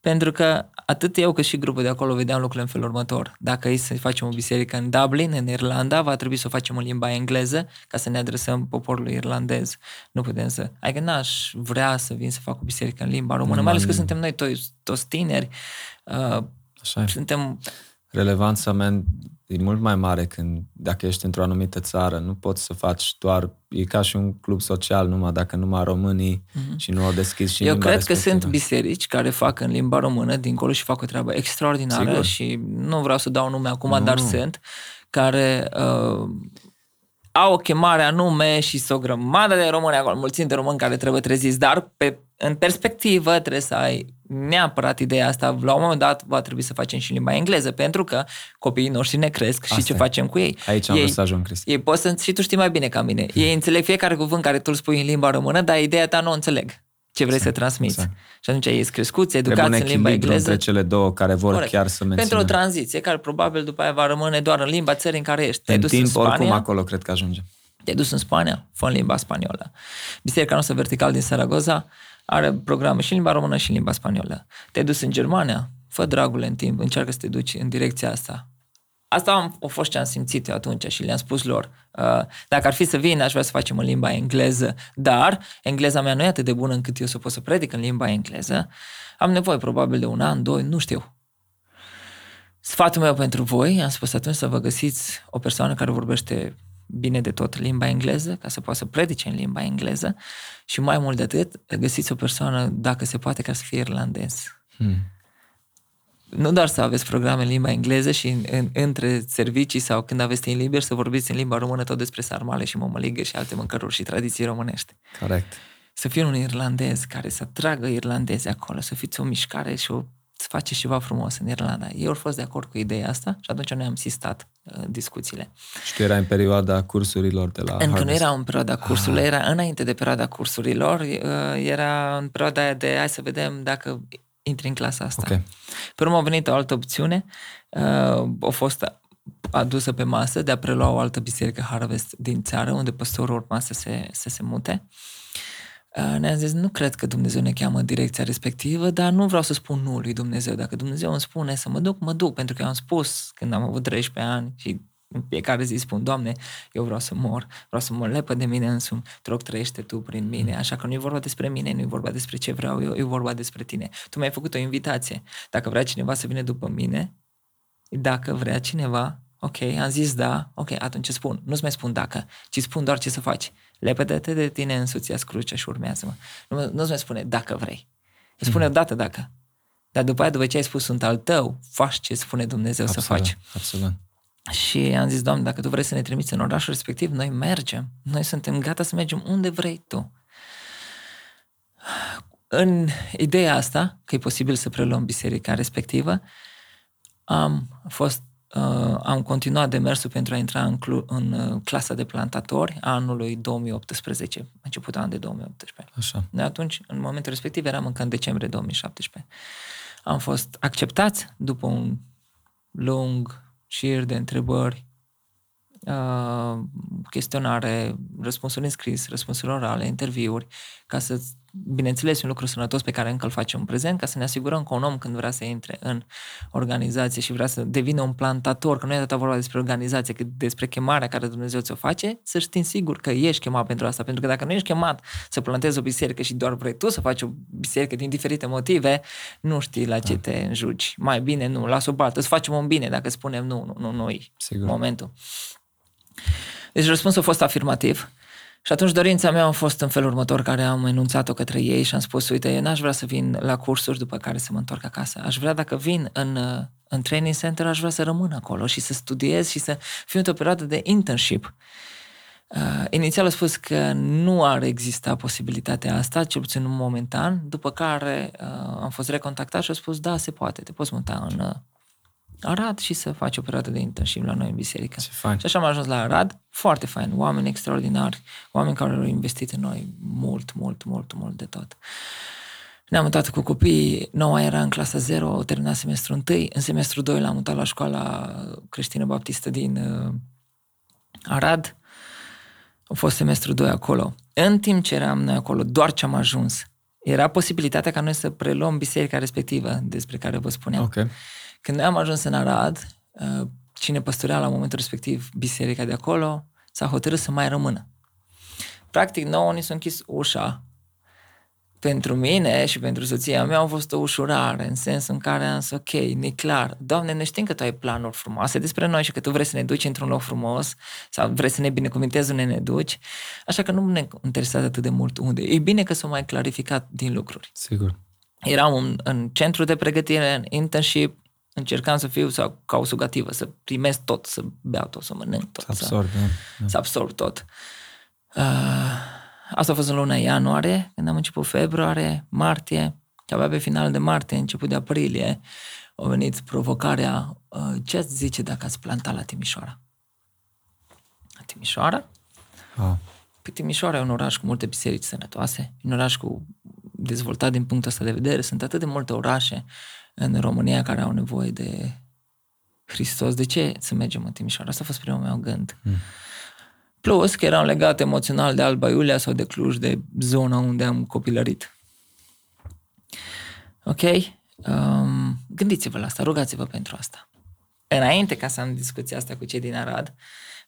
Pentru că atât eu cât și grupul de acolo vedeam lucrurile în felul următor. Dacă e să facem o biserică în Dublin, în Irlanda, va trebui să o facem în limba engleză ca să ne adresăm poporului irlandez. Nu putem să... Adică n-aș vrea să vin să fac o biserică în limba română, mai ales că suntem noi toți, toți tineri. Uh, Așa suntem relevanța mea e mult mai mare când, dacă ești într-o anumită țară, nu poți să faci doar, e ca și un club social numai dacă numai românii mm-hmm. și nu au deschis și Eu limba cred respectivă. că sunt biserici care fac în limba română dincolo și fac o treabă extraordinară Sigur. și nu vreau să dau nume acum, nu. dar sunt, care uh, au o chemare anume și sunt o grămadă de români acolo, mulțimi de români care trebuie treziți, dar pe, în perspectivă trebuie să ai neapărat ideea asta, la un moment dat va trebui să facem și limba engleză, pentru că copiii noștri ne cresc asta și ce e. facem cu ei. Aici am vrut să ajung, Cristi. Ei pot să, și tu știi mai bine ca mine, ei înțeleg fiecare cuvânt care tu îl spui în limba română, dar ideea ta nu o înțeleg ce vrei exact, să transmiți. Exact. Și atunci ei sunt crescuți, educați în limba engleză. între cele două care vor Corect. chiar să mențină. Pentru o tranziție care probabil după aia va rămâne doar în limba țării în care ești. În timp, în Spania, oricum acolo cred că ajunge. Te-ai dus în Spania, fă în limba spaniolă. Biserica noastră vertical din Saragoza are programe și în limba română și în limba spaniolă. Te-ai dus în Germania, fă dragul în timp, încearcă să te duci în direcția asta. Asta am, a fost ce am simțit eu atunci și le-am spus lor. Uh, dacă ar fi să vin, aș vrea să facem în limba engleză, dar engleza mea nu e atât de bună încât eu să pot să predic în limba engleză. Am nevoie probabil de un an, doi, nu știu. Sfatul meu pentru voi, am spus atunci să vă găsiți o persoană care vorbește bine de tot limba engleză, ca să poată să predice în limba engleză și mai mult de atât, găsiți o persoană, dacă se poate, ca să fie irlandez. Hmm. Nu doar să aveți programe în limba engleză și în, în, între servicii sau când aveți timp liber să vorbiți în limba română tot despre sarmale și mămăligă și alte mâncăruri și tradiții românești. Corect. Să fii un irlandez care să tragă irlandezi acolo, să fiți o mișcare și o să faceți ceva frumos în Irlanda. Eu au fost de acord cu ideea asta și atunci noi am sistat uh, discuțiile. Și tu erai în perioada cursurilor de la Încă Harvest. nu era în perioada cursurilor, era înainte de perioada cursurilor, uh, era în perioada aia de hai să vedem dacă intri în clasa asta. Ok. Pe urmă a venit o altă opțiune, uh, a fost adusă pe masă de a prelua o altă biserică Harvest din țară, unde păstorul urma să se, să se mute. Uh, Ne-am zis, nu cred că Dumnezeu ne cheamă în direcția respectivă, dar nu vreau să spun nu lui Dumnezeu. Dacă Dumnezeu îmi spune să mă duc, mă duc, pentru că eu am spus când am avut 13 ani și în fiecare zi spun, Doamne, eu vreau să mor, vreau să mă lepă de mine însumi, te rog, trăiește Tu prin mine. Așa că nu e vorba despre mine, nu e vorba despre ce vreau eu, e vorba despre Tine. Tu mi-ai făcut o invitație. Dacă vrea cineva să vină după mine, dacă vrea cineva, ok, am zis da, ok, atunci spun. Nu-ți mai spun dacă, ci spun doar ce să faci. Lepede-te de tine, însuți crucea și urmează-mă. Nu, nu-ți mai spune dacă vrei. Îți spune odată dacă. Dar după aia, după ce ai spus sunt al tău, faci ce spune Dumnezeu absolut, să faci. Absolut. Și am zis, Doamne, dacă Tu vrei să ne trimiți în orașul respectiv, noi mergem. Noi suntem gata să mergem unde vrei Tu. În ideea asta, că e posibil să preluăm biserica respectivă, am fost uh, am continuat demersul pentru a intra în, clu- în uh, clasa de plantatori a anului 2018, începutul an de 2018. Așa. Noi atunci, în momentul respectiv, eram încă în decembrie 2017. Am fost acceptați după un lung șir de întrebări, uh, chestionare, răspunsuri în scris, răspunsuri orale, interviuri, ca să, bineînțeles, un lucru sănătos pe care încă îl facem în prezent, ca să ne asigurăm că un om când vrea să intre în organizație și vrea să devină un plantator, că nu e atât vorba despre organizație, cât despre chemarea care Dumnezeu ți-o face, să știi sigur că ești chemat pentru asta. Pentru că dacă nu ești chemat să plantezi o biserică și doar vrei tu să faci o biserică din diferite motive, nu știi la ce te înjugi. Mai bine nu, las-o baltă, să facem un bine dacă spunem nu, nu, nu, nu Sigur. momentul. Deci răspunsul a fost afirmativ. Și atunci dorința mea a fost în felul următor, care am enunțat-o către ei și am spus, uite, eu n-aș vrea să vin la cursuri după care să mă întorc acasă. Aș vrea, dacă vin în, uh, în training center, aș vrea să rămân acolo și să studiez și să fiu într-o perioadă de internship. Uh, inițial a spus că nu ar exista posibilitatea asta, cel puțin în momentan, după care uh, am fost recontactat și a spus, da, se poate, te poți muta în uh, Arad și să faci o perioadă de internship la noi în biserică. Ce fain. Și așa am ajuns la Arad, foarte fain, oameni extraordinari, oameni care au investit în noi mult, mult, mult, mult de tot. Ne-am mutat cu copiii, noua era în clasa 0, o terminat semestrul 1, în semestrul 2 l-am mutat la școala creștină baptistă din uh, Arad, a fost semestrul 2 acolo. În timp ce eram noi acolo, doar ce am ajuns, era posibilitatea ca noi să preluăm biserica respectivă despre care vă spuneam. Ok. Când noi am ajuns în Arad, uh, cine păstorea la momentul respectiv biserica de acolo, s-a hotărât să mai rămână. Practic, nouă ni s-a închis ușa. Pentru mine și pentru soția mea a fost o ușurare, în sensul în care am zis, ok, e clar, Doamne, noi știm că Tu ai planuri frumoase despre noi și că Tu vrei să ne duci într-un loc frumos sau vrei să ne binecuvintezi unde ne duci, așa că nu ne interesează atât de mult unde. E bine că s-au mai clarificat din lucruri Sigur. eram în, în centru de pregătire, în internship, încercam să fiu sau, ca o sugativă, să primesc tot, să beau tot, să mănânc tot, Să absorb, da. da. să absorb tot. Uh, asta a fost în luna ianuarie, când am început februarie, martie, și abia pe final de martie, început de aprilie, a venit provocarea, uh, ce ați zice dacă ați planta la Timișoara? La Timișoara? Wow. Păi Timișoara e un oraș cu multe biserici sănătoase, e un oraș cu dezvoltat din punctul ăsta de vedere. Sunt atât de multe orașe în România care au nevoie de Hristos. De ce să mergem în Timișoara? Asta a fost primul meu gând. Mm. Plus că eram legat emoțional de Alba Iulia sau de Cluj, de zona unde am copilărit. Ok? Um, gândiți-vă la asta, rugați-vă pentru asta. Înainte ca să am discuția asta cu cei din Arad,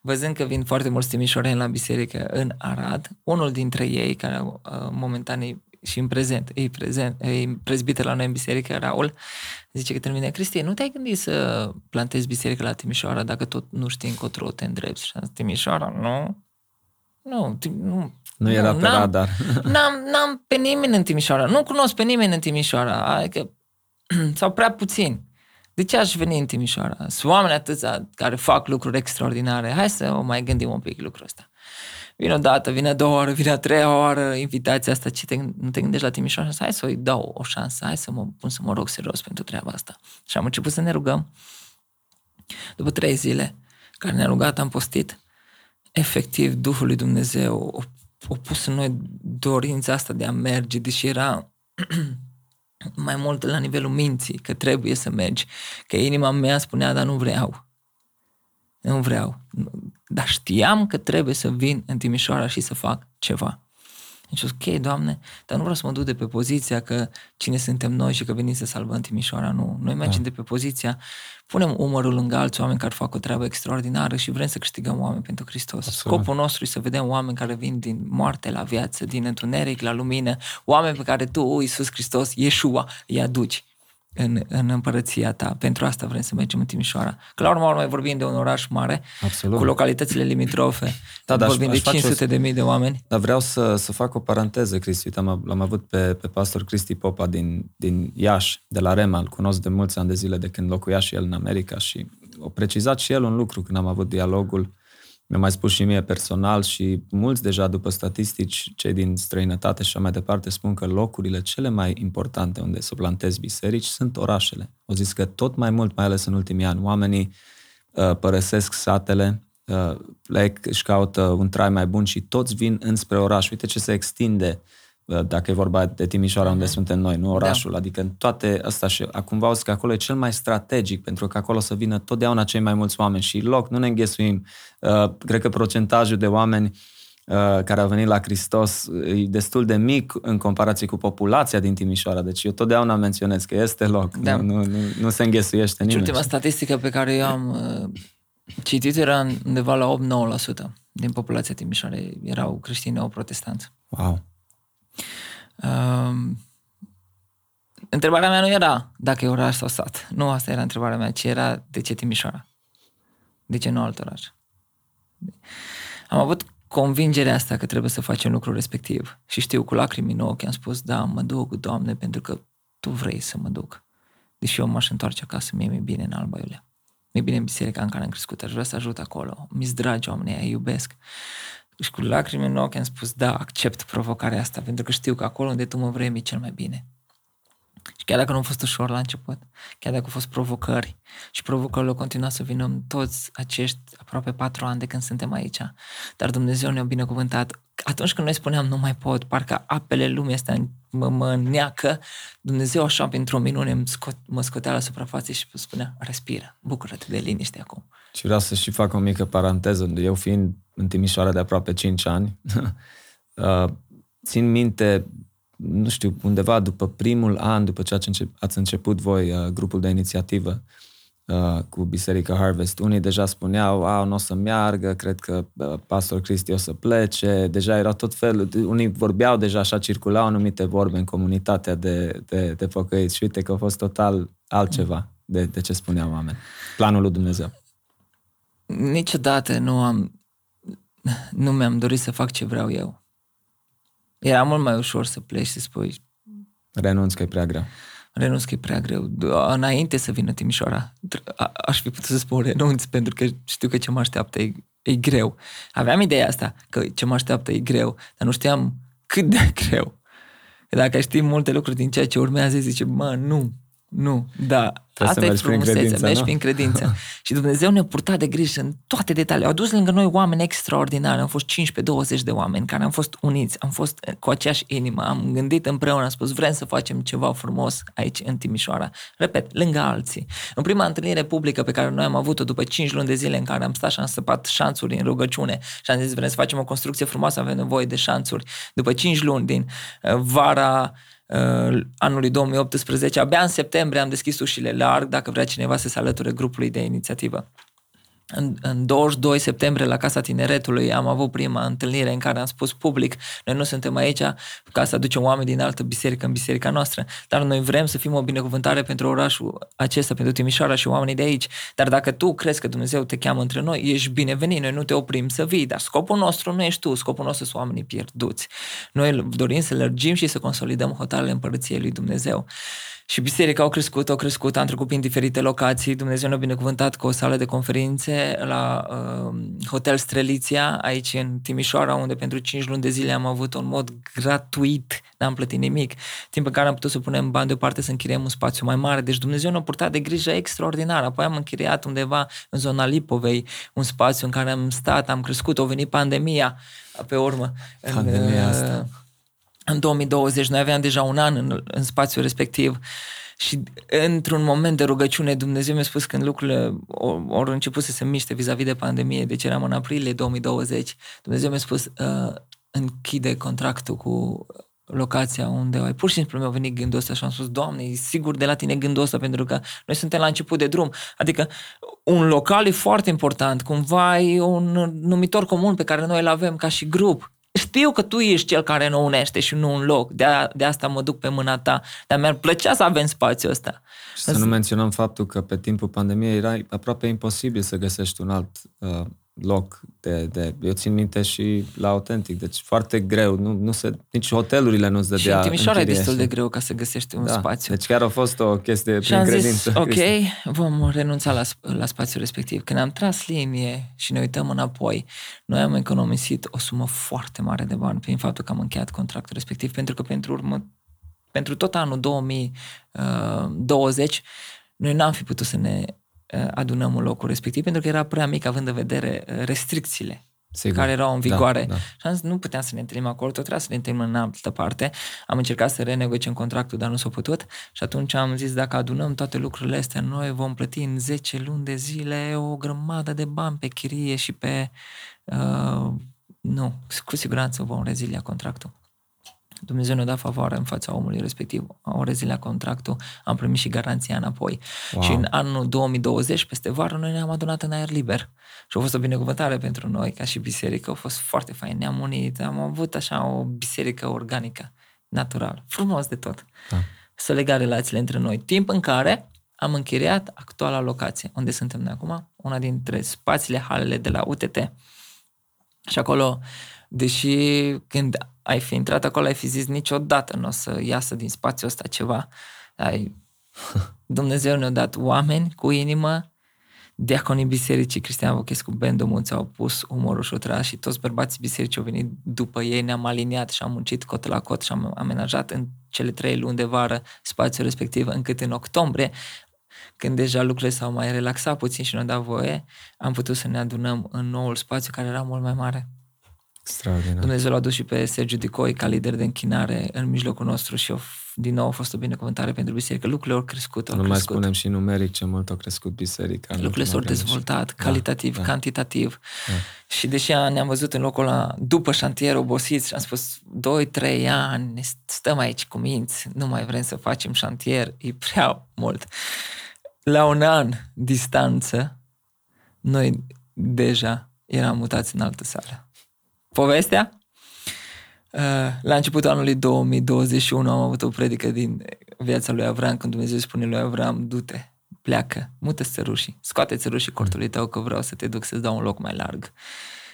văzând că vin foarte mulți timișoreni la biserică în Arad, unul dintre ei, care uh, momentan e și în prezent, e, prezent, e prezbiter la noi în biserică, Raul, zice că termine, Cristi, nu te-ai gândit să plantezi biserică la Timișoara dacă tot nu știi încotro te îndrepți? Și am zis, Timișoara, nu. Nu, Tim- nu. Nu era pe n-am- radar. N-am, n-am pe nimeni în Timișoara. Nu cunosc pe nimeni în Timișoara. Adică, sau prea puțin. De ce aș veni în Timișoara? Sunt oameni atâția care fac lucruri extraordinare. Hai să o mai gândim un pic lucrul ăsta. Vine o dată, vine a doua oară, vine a treia oară invitația asta, ce te, nu te gândești la Timișoara? Hai să-i dau o șansă, hai să mă pun să mă rog serios pentru treaba asta. Și am început să ne rugăm. După trei zile care ne-a rugat, am postit. Efectiv, Duhul lui Dumnezeu a pus în noi dorința asta de a merge, deși era mai mult la nivelul minții, că trebuie să mergi, că inima mea spunea, dar nu vreau. Nu vreau. Dar știam că trebuie să vin în Timișoara și să fac ceva. Deci, ok, Doamne, dar nu vreau să mă duc de pe poziția că cine suntem noi și că venim să salvăm Timișoara, nu. Noi mergem da. de pe poziția, punem umărul lângă alți oameni care fac o treabă extraordinară și vrem să câștigăm oameni pentru Hristos. Absolut. Scopul nostru e să vedem oameni care vin din moarte la viață, din întuneric la lumină, oameni pe care Tu, Iisus Hristos, Iesua, îi aduci în, în împărăția ta. Pentru asta vrem să mergem în Timișoara. Că la urmă urmă vorbim de un oraș mare, Absolut. cu localitățile limitrofe. Da, da, vorbim aș, de 500 o... de mii de oameni. Dar vreau să, să fac o paranteză, Cristi. Uite, am, l-am avut pe, pe pastor Cristi Popa din, din Iași, de la Rema. Îl cunosc de mulți ani de zile de când locuia și el în America și a precizat și el un lucru când am avut dialogul mi-a mai spus și mie personal și mulți deja după statistici, cei din străinătate și așa mai departe, spun că locurile cele mai importante unde să plantezi biserici sunt orașele. O zis că tot mai mult, mai ales în ultimii ani, oamenii uh, părăsesc satele, uh, plec, își caută un trai mai bun și toți vin înspre oraș. Uite ce se extinde uh, dacă e vorba de Timișoara unde mm-hmm. suntem noi, nu orașul, da. adică în toate asta și acum vă că acolo e cel mai strategic pentru că acolo să vină totdeauna cei mai mulți oameni și loc, nu ne înghesuim. Uh, cred că procentajul de oameni uh, care au venit la Hristos e destul de mic în comparație cu populația din Timișoara, deci eu totdeauna menționez că este loc, da. nu, nu, nu, nu se înghesuiește nimeni. Și ultima statistică pe care eu am uh, citit era undeva la 8-9% din populația Timișoarei erau creștini au protestanți. Wow. Uh, întrebarea mea nu era dacă e oraș sau sat. Nu asta era întrebarea mea, ci era de ce Timișoara? De ce nu alt oraș? Am avut convingerea asta că trebuie să facem lucrul respectiv. Și știu, cu lacrimi în ochi am spus, da, mă duc, Doamne, pentru că Tu vrei să mă duc. Deși eu m-aș întoarce acasă, mie mi-e bine în Alba Iulia. Mi-e bine în biserica în care am crescut, aș vrea să ajut acolo. Mi-s dragi oamenii, îi iubesc și cu lacrimi în ochi am spus, da, accept provocarea asta, pentru că știu că acolo unde tu mă vrei mi cel mai bine. Și chiar dacă nu a fost ușor la început, chiar dacă au fost provocări și provocările au continuat să vină în toți acești aproape patru ani de când suntem aici, dar Dumnezeu ne-a binecuvântat. Atunci când noi spuneam nu mai pot, parcă apele lumii astea mă, mă neacă, Dumnezeu așa pentru o minune mă, scot, mă scotea la suprafață și spunea, respiră, bucură-te de liniște acum. Și vreau să și fac o mică paranteză, eu fiind în Timișoara de aproape 5 ani, uh, țin minte, nu știu, undeva după primul an, după ce ați început voi uh, grupul de inițiativă uh, cu Biserica Harvest, unii deja spuneau, a, nu o să meargă, cred că pastor Cristi o să plece, deja era tot felul, unii vorbeau deja așa, circulau anumite vorbe în comunitatea de, de, de pocăiți și uite că a fost total altceva de, de ce spuneau oameni. Planul lui Dumnezeu. Niciodată nu am nu mi-am dorit să fac ce vreau eu. Era mult mai ușor să pleci și să spui... Renunț că e prea greu. Renunț că e prea greu. Înainte să vină Timișoara, a, aș fi putut să spun renunț, pentru că știu că ce mă așteaptă e, e greu. Aveam ideea asta, că ce mă așteaptă e greu, dar nu știam cât de greu. Că dacă știi multe lucruri din ceea ce urmează, zice, mă, nu, nu, da. Trebuie Asta e frumusețe, mergi nu? prin credință. și Dumnezeu ne-a purtat de grijă în toate detaliile. Au adus lângă noi oameni extraordinari. Am fost 15-20 de oameni care am fost uniți, am fost cu aceeași inimă, am gândit împreună, am spus vrem să facem ceva frumos aici în Timișoara. Repet, lângă alții. În prima întâlnire publică pe care noi am avut-o după 5 luni de zile în care am stat și am săpat șanțuri în rugăciune și am zis vrem să facem o construcție frumoasă, avem nevoie de șanțuri. După 5 luni din uh, vara uh, anului 2018. Abia în septembrie am deschis ușile larg dacă vrea cineva să se alăture grupului de inițiativă. În, în 22 septembrie la Casa Tineretului am avut prima întâlnire în care am spus public, noi nu suntem aici ca să aducem oameni din altă biserică în biserica noastră, dar noi vrem să fim o binecuvântare pentru orașul acesta, pentru Timișoara și oamenii de aici. Dar dacă tu crezi că Dumnezeu te cheamă între noi, ești binevenit, noi nu te oprim să vii, dar scopul nostru nu ești tu, scopul nostru sunt oamenii pierduți. Noi dorim să lărgim și să consolidăm hotarele împărăției lui Dumnezeu. Și biserica au crescut, au crescut, am trecut prin diferite locații. Dumnezeu ne-a binecuvântat cu o sală de conferințe la uh, Hotel Streliția, aici în Timișoara, unde pentru 5 luni de zile am avut un mod gratuit, n-am plătit nimic, timp în care am putut să punem bani deoparte să închiriem un spațiu mai mare. Deci Dumnezeu ne-a purtat de grijă extraordinară. Apoi am închiriat undeva în zona Lipovei un spațiu în care am stat, am crescut, a venit pandemia pe urmă. Pandemia în, asta în 2020. Noi aveam deja un an în, în spațiul respectiv și într-un moment de rugăciune Dumnezeu mi-a spus când lucrurile au început să se miște vis-a-vis de pandemie, deci eram în aprilie 2020, Dumnezeu mi-a spus uh, închide contractul cu locația unde ai. Pur și simplu mi-a venit gândul ăsta și am spus, Doamne, e sigur de la tine gândul ăsta pentru că noi suntem la început de drum. Adică un local e foarte important, cumva e un numitor comun pe care noi îl avem ca și grup știu că tu ești cel care ne unește și nu un loc. De, a, de asta mă duc pe mâna ta. Dar mi-ar plăcea să avem spațiul ăsta. Și să nu menționăm faptul că pe timpul pandemiei era aproape imposibil să găsești un alt uh, loc de, de... Eu țin minte și la autentic, deci foarte greu. Nu, nu se, nici hotelurile nu-ți dădea Și în Timișoara e destul de greu ca să găsești un da, spațiu. Deci chiar a fost o chestie și prin am credință. Zis, ok, vom renunța la, la spațiul respectiv. Când am tras linie și ne uităm înapoi, noi am economisit o sumă foarte mare de bani prin faptul că am încheiat contractul respectiv, pentru că pentru urmă, pentru tot anul 2020, uh, noi n-am fi putut să ne Uh, adunăm în locul respectiv, pentru că era prea mic având în vedere uh, restricțiile Sigur. care erau în da, vigoare. Da, da. Și am zis, nu puteam să ne întâlnim acolo, tot trebuia să ne întâlnim în altă parte. Am încercat să renegociem contractul, dar nu s-a putut. Și atunci am zis, dacă adunăm toate lucrurile astea, noi vom plăti în 10 luni de zile o grămadă de bani pe chirie și pe... Uh, nu, cu siguranță vom rezilia contractul. Dumnezeu ne-a dat favoare în fața omului respectiv. Au rezilea contractul, am primit și garanția înapoi. Wow. Și în anul 2020, peste vară, noi ne-am adunat în aer liber. Și a fost o binecuvântare pentru noi, ca și biserică. A fost foarte fain. Ne-am unit, am avut așa o biserică organică, natural, frumos de tot. Da. Să lega relațiile între noi. Timp în care am închiriat actuala locație, unde suntem noi acum, una dintre spațiile, halele de la UTT. Și acolo, deși când ai fi intrat acolo, ai fi zis niciodată nu o să iasă din spațiul ăsta ceva. Ai... Dumnezeu ne-a dat oameni cu inimă, diaconii bisericii, Cristian Vochescu, Ben Domuț au pus umorul și o și toți bărbații bisericii au venit după ei, ne-am aliniat și am muncit cot la cot și am amenajat în cele trei luni de vară spațiul respectiv, încât în octombrie când deja lucrurile s-au mai relaxat puțin și ne-au dat voie, am putut să ne adunăm în noul spațiu care era mult mai mare. Extraordinar. Dumnezeu l-a adus și pe Sergiu Dicoi ca lider de închinare în mijlocul nostru și din nou a fost o binecuvântare pentru biserică. Lucrurile au crescut, au Nu crescut. mai spunem și numeric ce mult a crescut biserica. Lucrurile s-au dezvoltat, da, calitativ, da, cantitativ. Da. Și deși ne-am văzut în locul ăla, după șantier obosiți și am spus, 2-3 ani, stăm aici cu minți, nu mai vrem să facem șantier, e prea mult. La un an distanță, noi deja eram mutați în altă sală povestea. Uh, la începutul anului 2021 am avut o predică din viața lui Avram, când Dumnezeu spune lui Avram, du-te, pleacă, mută țărușii, scoate țărușii cortului tău că vreau să te duc să-ți dau un loc mai larg.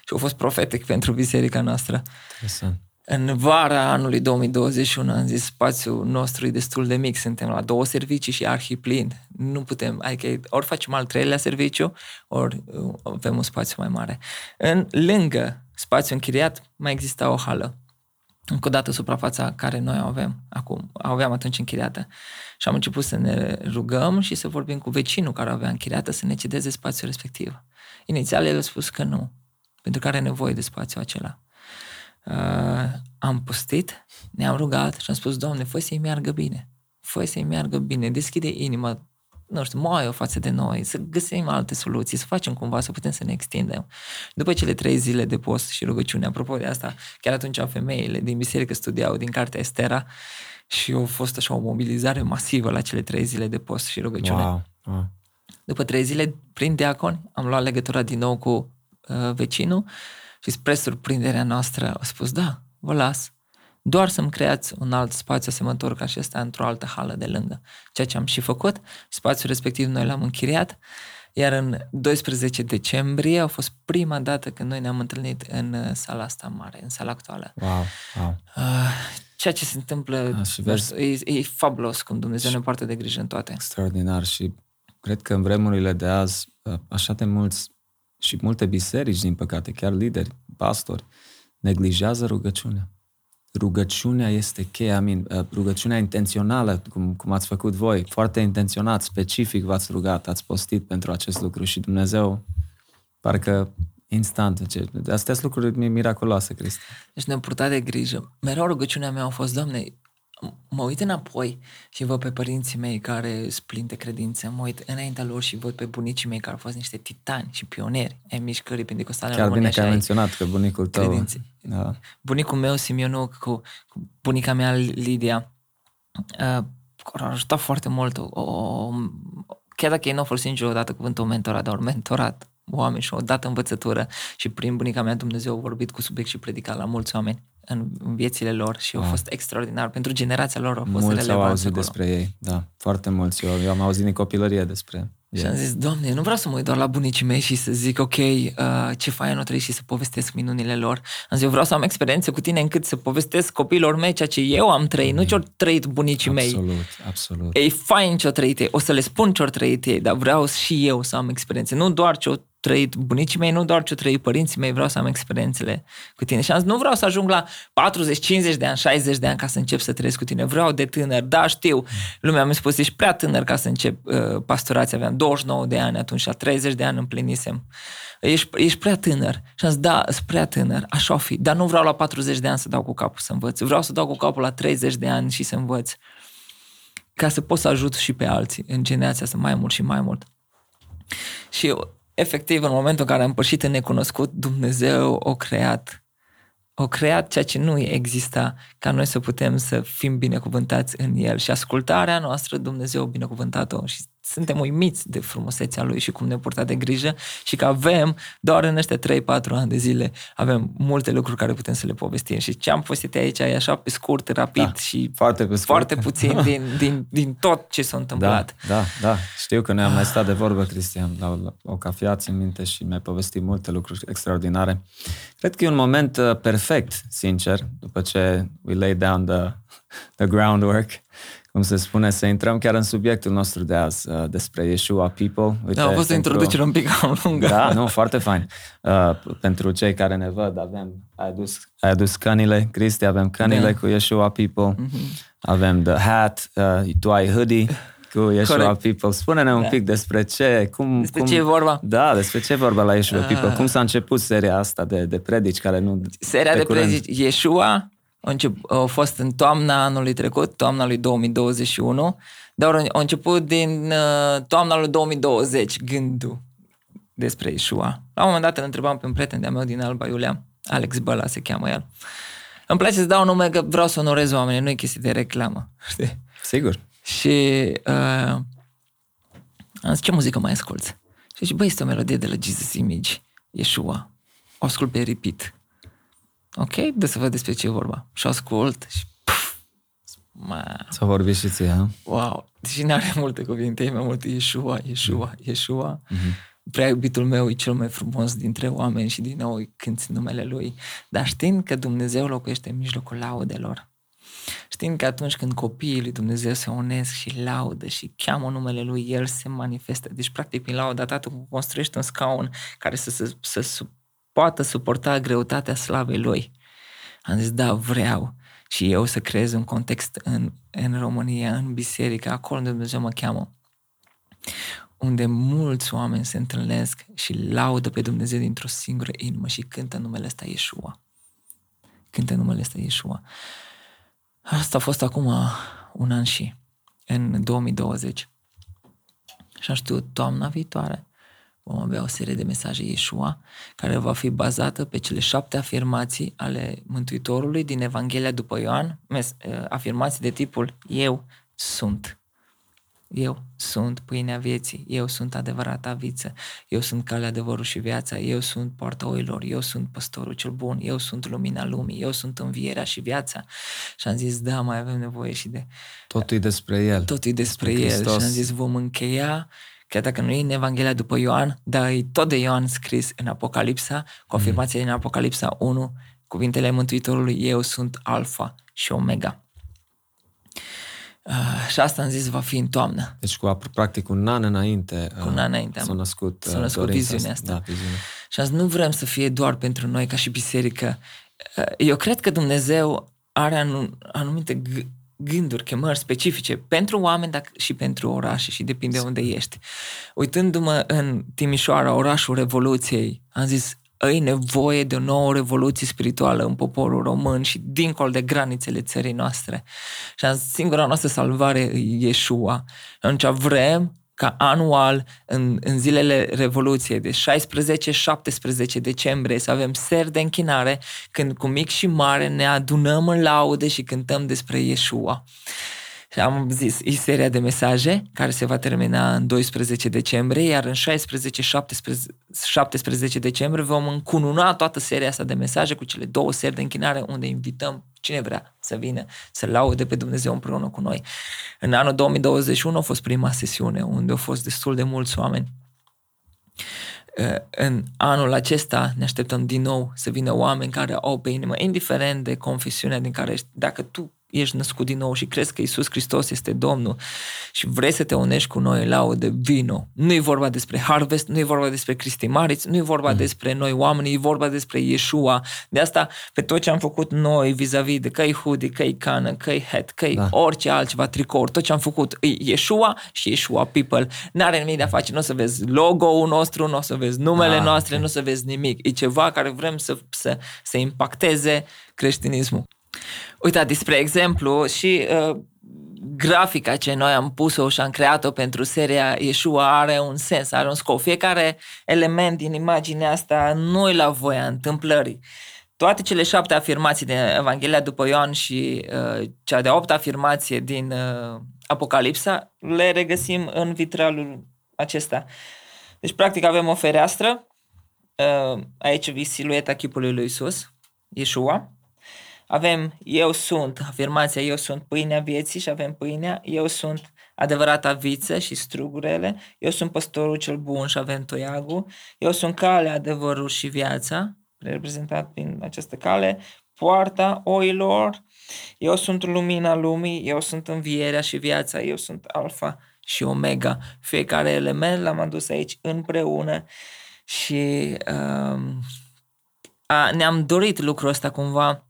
Și a fost profetic pentru biserica noastră. Interesant. În vara anului 2021 am zis, spațiul nostru e destul de mic, suntem la două servicii și arhiplin. Nu putem, adică ori facem al treilea serviciu, ori uh, avem un spațiu mai mare. În lângă spațiu închiriat mai exista o hală. Încă o dată suprafața care noi o avem acum, aveam atunci închiriată. Și am început să ne rugăm și să vorbim cu vecinul care avea închiriată să ne cedeze spațiul respectiv. Inițial el a spus că nu, pentru că are nevoie de spațiul acela uh, am postit, ne-am rugat și am spus, Doamne, fă să-i meargă bine. Fă să-i meargă bine, deschide inima, nu știu, mai o față de noi, să găsim alte soluții, să facem cumva, să putem să ne extindem. După cele trei zile de post și rugăciune, apropo de asta, chiar atunci femeile din biserică studiau din cartea Estera și a fost așa o mobilizare masivă la cele trei zile de post și rugăciune. Wow. Wow. După trei zile, prin diacon, am luat legătura din nou cu uh, vecinul și spre surprinderea noastră au spus, da, vă las, doar să-mi creați un alt spațiu asemănător ca și ăsta într-o altă hală de lângă. Ceea ce am și făcut, spațiul respectiv noi l-am închiriat, iar în 12 decembrie a fost prima dată când noi ne-am întâlnit în uh, sala asta mare, în sala actuală. Wow, wow. Uh, ceea ce se întâmplă Da, și vezi- e, e fabulos cum Dumnezeu ne poartă de grijă în toate. Extraordinar și cred că în vremurile de azi, așa de mulți și multe biserici, din păcate, chiar lideri, pastori, neglijează rugăciunea. Rugăciunea este cheia, amin, rugăciunea intențională, cum, cum ați făcut voi, foarte intenționat, specific v-ați rugat, ați postit pentru acest lucru și Dumnezeu, parcă instant, ce, astea sunt lucruri miraculoase, Cristi. Deci ne-am purtat de grijă. Mereu rugăciunea mea a fost, Doamne, mă uit înapoi și văd pe părinții mei care sunt plini de credință, mă uit înaintea lor și văd pe bunicii mei care au fost niște titani și pioneri ai mișcării pentecostale în Chiar România bine că și ai ai menționat că bunicul tău... credinței. Da. Bunicul meu, Simionuc, cu, cu bunica mea, Lidia, uh, care a ajutat foarte mult. O, o, chiar dacă ei nu au folosit niciodată cuvântul mentorat, dar au mentorat oameni și au dat învățătură și prin bunica mea Dumnezeu a vorbit cu subiect și predicat la mulți oameni în, în viețile lor și wow. au fost extraordinar. Pentru generația lor au fost Mulți au relevanți auzit acolo. despre ei, da, foarte mulți. Eu, eu am auzit din copilărie despre Și ei. am zis, Doamne, nu vreau să mă uit doar la bunicii mei și să zic, ok, uh, ce fain o trăi și să povestesc minunile lor. Am zis, eu vreau să am experiențe cu tine încât să povestesc copiilor mei ceea ce eu am trăit, nu ce-au trăit bunicii mei. Absolut, absolut. E fain ce-au trăit ei, o să le spun ce-au trăit ei, dar vreau și eu să am experiențe. Nu doar ce-au trăit bunicii mei, nu doar ce-au trăit părinții mei, vreau să am experiențele cu tine. Și am zis, nu vreau să ajung la 40, 50 de ani, 60 de ani ca să încep să trăiesc cu tine. Vreau de tânăr. Da, știu. Lumea mi-a spus, ești prea tânăr ca să încep uh, pastorația. Aveam 29 de ani atunci, la 30 de ani împlinisem. Ești, ești prea tânăr. Și am zis, da, sunt prea tânăr, așa o fi. Dar nu vreau la 40 de ani să dau cu capul să învăț. Vreau să dau cu capul la 30 de ani și să învăț ca să pot să ajut și pe alții în generația asta mai mult și mai mult. Și efectiv, în momentul în care am pășit în necunoscut, Dumnezeu o creat. O creat ceea ce nu exista ca noi să putem să fim binecuvântați în El. Și ascultarea noastră, Dumnezeu a binecuvântat-o și suntem uimiți de frumusețea Lui și cum ne purta de grijă și că avem, doar în ăștia 3-4 ani de zile, avem multe lucruri care putem să le povestim. Și ce am postit aici e așa pe scurt, rapid Da, și foarte pe scurt. foarte puțin din, din, din tot ce s-a Da, întâmplat. da, da. Știu că noi am mai stat de vorbă, Cristian, la, la o cafea, țin minte și mi-ai povestit multe lucruri extraordinare. Cred că e un moment uh, perfect, sincer, după ce we lay down the, the groundwork, cum se spune, să intrăm chiar în subiectul nostru de azi, uh, despre Yeshua People. Uite, Da, a fost o pentru- introducere un pic cam lungă. Da, nu, foarte fain. Uh, pentru cei care ne văd, avem, ai adus, ai adus cănile, Cristi, avem cănile Da. cu Yeshua People, Mhm. avem the hat, uh, tu ai hoodie cu Yeshua Corect. People. Spune-ne un Da. pic despre ce, cum... Despre cum, ce e vorba? Da, despre ce e vorba la Yeshua Ah. People. Cum s-a început seria asta de, de predici care nu... Seria pe de curând? predici Yeshua a, încep, a fost în toamna anului trecut, toamna lui 2021, dar a început din uh, toamna lui 2020 gândul despre Yeshua. La un moment dat îl întrebam pe un prieten de-a meu din Alba Iulia, Alex Băla se cheamă el. Îmi place să dau nume că vreau să onorez oamenii, nu e chestie de reclamă. Știi? Sigur. Și uh, am zis, ce muzică mai asculți? Și zice, băi, este o melodie de la Jesus Image, Yeshua. O ascult pe repeat. Ok, de să văd despre ce e vorba. Și o ascult și puf, ma, S-a vorbit și ție, ha? wow. Deși nu are multe cuvinte, e mai mult Yeshua, Yeshua, Yeshua. Mhm. Prea iubitul meu e cel mai frumos dintre oameni și din nou îi cânti numele Lui. Dar știind că Dumnezeu locuiește în mijlocul laudelor, știind că atunci când copiii lui Dumnezeu se unesc și laudă și cheamă numele Lui, El se manifestă. Deci, practic, prin lauda Tatăl construiește un scaun care să, să, să, să poată suporta greutatea slavei Lui. Am zis, da, vreau și eu să creez un context în, în România, în biserică, acolo unde Dumnezeu mă cheamă unde mulți oameni se întâlnesc și laudă pe Dumnezeu dintr-o singură inimă și cântă numele ăsta Yeshua. Cântă numele ăsta Yeshua. Asta a fost acum un an și, în 2020. Și am știut, toamna viitoare vom avea o serie de mesaje Yeshua care va fi bazată pe cele șapte afirmații ale Mântuitorului din Evanghelia după Ioan, mes- afirmații de tipul Eu sunt. Eu sunt pâinea vieții, eu sunt adevărata viță, eu sunt calea, adevărul și viața, eu sunt poarta oilor, eu sunt păstorul cel bun, eu sunt lumina lumii, eu sunt învierea și viața. Și am zis, da, mai avem nevoie și de... Totul e despre el. Totul e despre Despre el. Hristos. Și am zis, vom încheia, chiar dacă nu e în Evanghelia după Ioan, dar e tot de Ioan scris în Apocalipsa, cu afirmația din Apocalipsa 1, cuvintele Mântuitorului, eu sunt alfa și Omega. Uh, și asta am zis va fi în toamnă. Deci cu practic un an înainte, cu un an înainte s-a născut, s-a născut viziunea asta. Da, viziunea. Și azi nu vrem să fie doar pentru noi ca și biserică. Eu cred că Dumnezeu are anumite gânduri, chemări specifice pentru oameni dar și pentru orașe și depinde unde ești. Uitându-mă în Timișoara, orașul Revoluției, am zis, ai nevoie de o nouă revoluție spirituală în poporul român și dincolo de granițele țării noastre. Și singura noastră salvare e Yeshua. Atunci vrem ca anual, în, în zilele Revoluției, de 16-17 decembrie, să avem seri de închinare, când cu mic și mare ne adunăm în laude și cântăm despre Yeshua. Și am zis, e seria de mesaje care se va termina în 12 decembrie, iar în 16-17 decembrie vom încununa toată seria asta de mesaje cu cele două seri de închinare unde invităm cine vrea să vină să laude pe Dumnezeu împreună cu noi. În anul 2021 a fost prima sesiune unde au fost destul de mulți oameni. În anul acesta ne așteptăm din nou să vină oameni care au pe inimă, indiferent de confesiunea din care ești. Dacă tu ești născut din nou și crezi că Isus Hristos este Domnul și vrei să te unești cu noi la de vino. Nu e vorba despre Harvest, nu e vorba despre Cristi Mariț, nu e vorba mm. despre noi oameni, e vorba despre Yeshua. De asta, pe tot ce am făcut noi vis-a-vis de că-i hoodie, că-i cană, că-i hat, că-i da. orice altceva, tricouri, tot ce am făcut e Yeshua și Yeshua People. N-are nimic de a face, nu o să vezi logo-ul nostru, nu o să vezi numele ah, noastre, okay. nu o să vezi nimic. E ceva care vrem să, să, să impacteze creștinismul. Uitați, spre exemplu, și uh, grafica ce noi am pus-o și am creat-o pentru seria Yeshua are un sens, are un scop. Fiecare element din imaginea asta nu e la voia întâmplării. Toate cele șapte afirmații din Evanghelia după Ioan și uh, cea de opta afirmație din uh, Apocalipsa le regăsim în vitralul acesta. Deci, practic, avem o fereastră, uh, aici vi silueta chipului lui Isus, Yeshua, avem eu sunt, afirmația eu sunt pâinea vieții și avem pâinea, eu sunt adevărata viță și strugurele, eu sunt păstorul cel bun și avem toiagul, eu sunt calea, adevărul și viața, reprezentat prin această cale, poarta oilor, eu sunt lumina lumii, eu sunt învierea și viața, eu sunt alfa și omega. Fiecare element l-am adus aici împreună și um, a, ne-am dorit lucrul ăsta cumva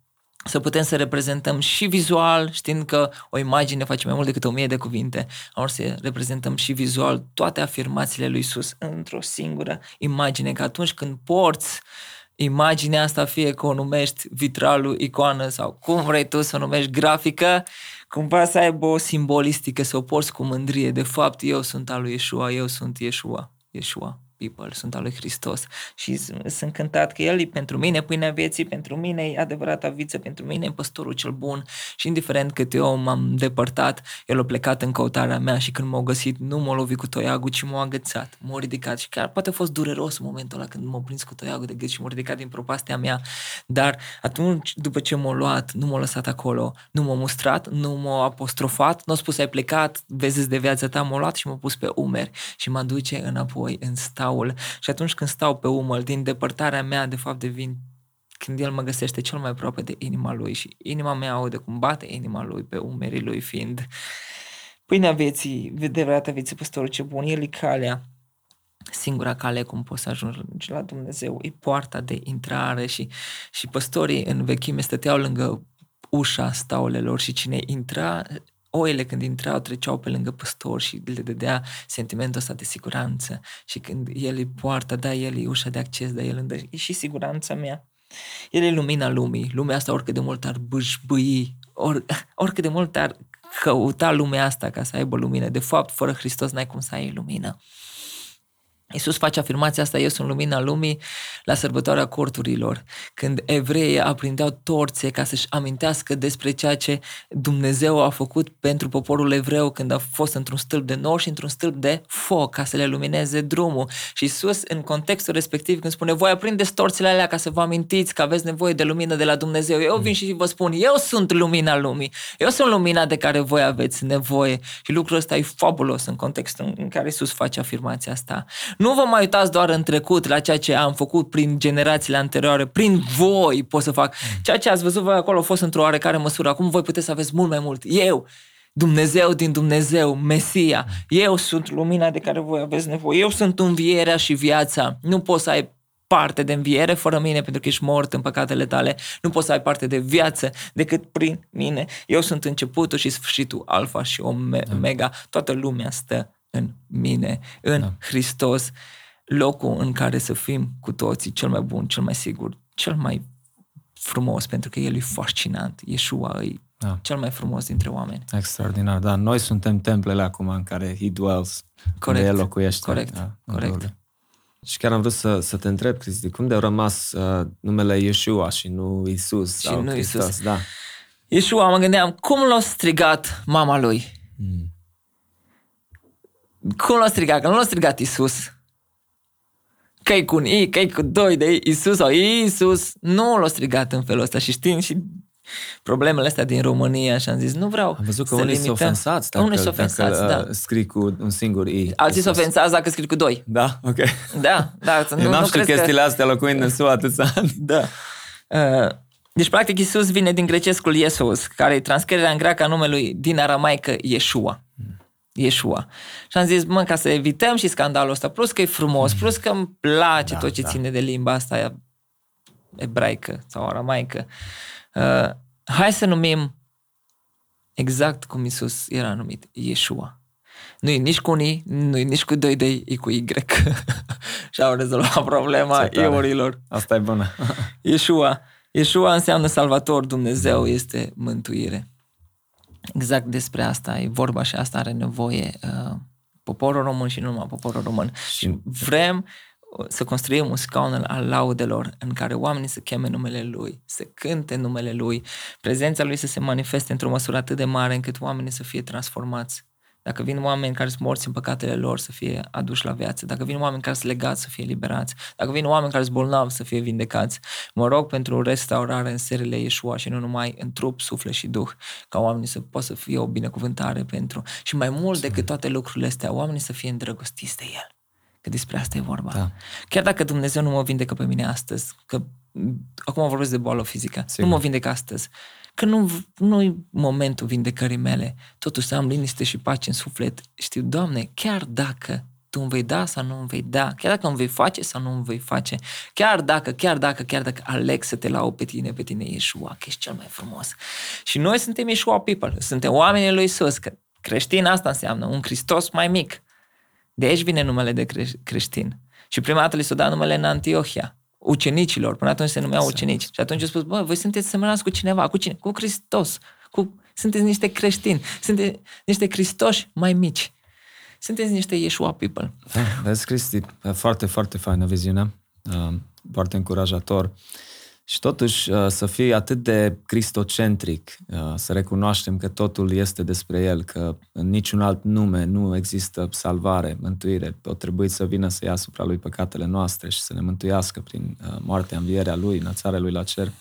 să putem să reprezentăm și vizual, știind că o imagine face mai mult decât o mie de cuvinte, am să reprezentăm și vizual toate afirmațiile lui Isus într-o singură imagine, că atunci când porți imaginea asta, fie că o numești vitralul, icoană sau cum vrei tu să o numești grafică, cumva să aibă o simbolistică, să o porți cu mândrie. De fapt, eu sunt al lui Yeshua, eu sunt Yeshua. Yeshua people, sunt al lui Hristos și sunt încântat că El e pentru mine pâinea vieții, pentru mine e adevărata viță, pentru mine e păstorul cel bun. Și indiferent cât eu m-am depărtat, El a plecat în căutarea mea și când m-a găsit nu m-a lovit cu toiagul, ci m-a agățat, m-a ridicat. Și chiar poate a fost dureros în momentul ăla când m-a prins cu toiagul de gât și m-a ridicat din propastea mea, dar atunci după ce m-a luat, nu m-a lăsat acolo, nu m-a mustrat, nu m-a apostrofat, nu a spus ai plecat, vezi de viața ta, m-a luat și m-a pus pe umeri și mă duce înapoi în stat staul și atunci când stau pe umăl, din depărtarea mea, de fapt devin când el mă găsește cel mai aproape de inima lui și inima mea aude cum bate inima lui pe umerii lui fiind pâinea vieții, adevărata vieții păstorul ce bun, el e calea, singura cale cum poți să ajungi la Dumnezeu, e poarta de intrare și, și păstorii în vechime stăteau lângă ușa staulelor și cine intra oile când intrau treceau pe lângă păstor și le dădea sentimentul ăsta de siguranță și când el îi poartă, da, el e ușa de acces, da, el îndă, e și siguranța mea. El e lumina lumii, lumea asta oricât de mult ar bâșbâi, or, oricât de mult ar căuta lumea asta ca să aibă lumină. De fapt, fără Hristos n-ai cum să ai lumină. Iisus face afirmația asta, eu sunt lumina lumii, la sărbătoarea corturilor, când evreii aprindeau torțe ca să-și amintească despre ceea ce Dumnezeu a făcut pentru poporul evreu când a fost într-un stâlp de nor și într-un stâlp de foc ca să le lumineze drumul. Și Iisus, în contextul respectiv, când spune, voi aprindeți torțele alea ca să vă amintiți că aveți nevoie de lumină de la Dumnezeu, eu vin și vă spun, eu sunt lumina lumii, eu sunt lumina de care voi aveți nevoie. Și lucrul ăsta e fabulos în contextul în care Iisus face afirmația asta. Nu Nu vă mai uitați doar în trecut la ceea ce am făcut prin generațiile anterioare, prin voi pot să fac. Ceea ce ați văzut voi acolo a fost într-o oarecare măsură. Acum voi puteți să aveți mult mai mult. Eu, Dumnezeu din Dumnezeu, Mesia, eu sunt lumina de care voi aveți nevoie, eu sunt învierea și viața. Nu poți să ai parte de înviere fără mine pentru că ești mort în păcatele tale. Nu poți să ai parte de viață decât prin mine. Eu sunt începutul și sfârșitul, alfa și omega. Toată lumea stă în mine, în da. Hristos, locul în care să fim cu toții cel mai bun, cel mai sigur, cel mai frumos, pentru că El e fascinant. Yeshua e da. cel mai frumos dintre oameni. Extraordinar, da. Noi suntem templele acum în care He dwells, corect. unde El locuiește. Corect, da, corect. Și chiar am vrut să, să te întreb, Cristi, cum de a rămas uh, numele Yeshua și nu Isus și sau nu Hristos? Isus. Da. Yeshua, mă gândeam, cum l-a strigat mama lui? Mm. Cum l-a strigat? Că nu l-a strigat Isus. Că e cu un I, că e cu doi de Isus sau Isus. Nu l-a strigat în felul ăsta și știm și problemele astea din România și am zis, nu vreau Am văzut că unii sunt ofensați dacă, unii ofensați, dacă da. scrii cu un singur I. Alții sunt ofensați dacă scrii cu doi. Da? Ok. Da, da. Eu nu, n-am știut chestiile că... astea locuind în SUA atâția ani. Da. Uh, deci, practic, Isus vine din grecescul Iesus, care e transcrierea în greacă a numelui din aramaică Yeshua. Yeshua. Și am zis, mă, ca să evităm și scandalul ăsta, plus că e frumos, mm. plus că îmi place da, tot ce da. ține de limba asta ebraică sau aramaică, uh, hai să numim exact cum Isus era numit, Yeshua. Nu e nici cu unii, nu e nici cu doi de e cu Y. și au rezolvat problema eurilor. Asta e bună. Yeshua. Yeshua înseamnă salvator, Dumnezeu este mântuire. Exact despre asta e vorba și asta are nevoie uh, poporul român și nu numai poporul român. Și vrem să construim un scaun al laudelor în care oamenii să cheme numele Lui, să cânte numele Lui, prezența Lui să se manifeste într-o măsură atât de mare încât oamenii să fie transformați. Dacă vin oameni care sunt morți în păcatele lor să fie aduși la viață, dacă vin oameni care sunt legați să fie liberați, dacă vin oameni care sunt bolnavi să fie vindecați, mă rog pentru restaurare în serile Iesua și nu numai în trup, suflet și duh, ca oamenii să poată să fie o binecuvântare pentru și mai mult decât toate lucrurile astea, oamenii să fie îndrăgostiți de El. Că despre asta e vorba. Da. Chiar dacă Dumnezeu nu mă vindecă pe mine astăzi, că acum vorbesc de boală fizică, Sigur. nu mă vindecă astăzi, că nu, nu e momentul vindecării mele, totuși să am liniște și pace în suflet. Știu, Doamne, chiar dacă tu îmi vei da sau nu îmi vei da, chiar dacă îmi vei face sau nu îmi vei face, chiar dacă, chiar dacă, chiar dacă aleg să te lau pe tine, pe tine Iesua, că ești cel mai frumos. Și noi suntem Iesua people, suntem oamenii lui Isus, că creștin asta înseamnă un Hristos mai mic, de aici vine numele de creș- creștin. Și prima dată li s-a dat numele în Antiohia, ucenicilor, până atunci se numeau ucenici. Și atunci a spus, bă, voi sunteți semănați cu cineva, cu cine? Cu Hristos, cu... sunteți niște creștini, sunteți niște Hristoși mai mici. Sunteți niște Yeshua people. Da, vezi, Cristi, foarte, foarte faină viziune, uh, foarte încurajator. Și totuși uh, să fii atât de cristocentric, uh, să recunoaștem că totul este despre El, că în niciun alt nume nu există salvare, mântuire. O trebuie să vină să ia asupra Lui păcatele noastre și să ne mântuiască prin uh, moartea, învierea Lui, înălțarea Lui la cer.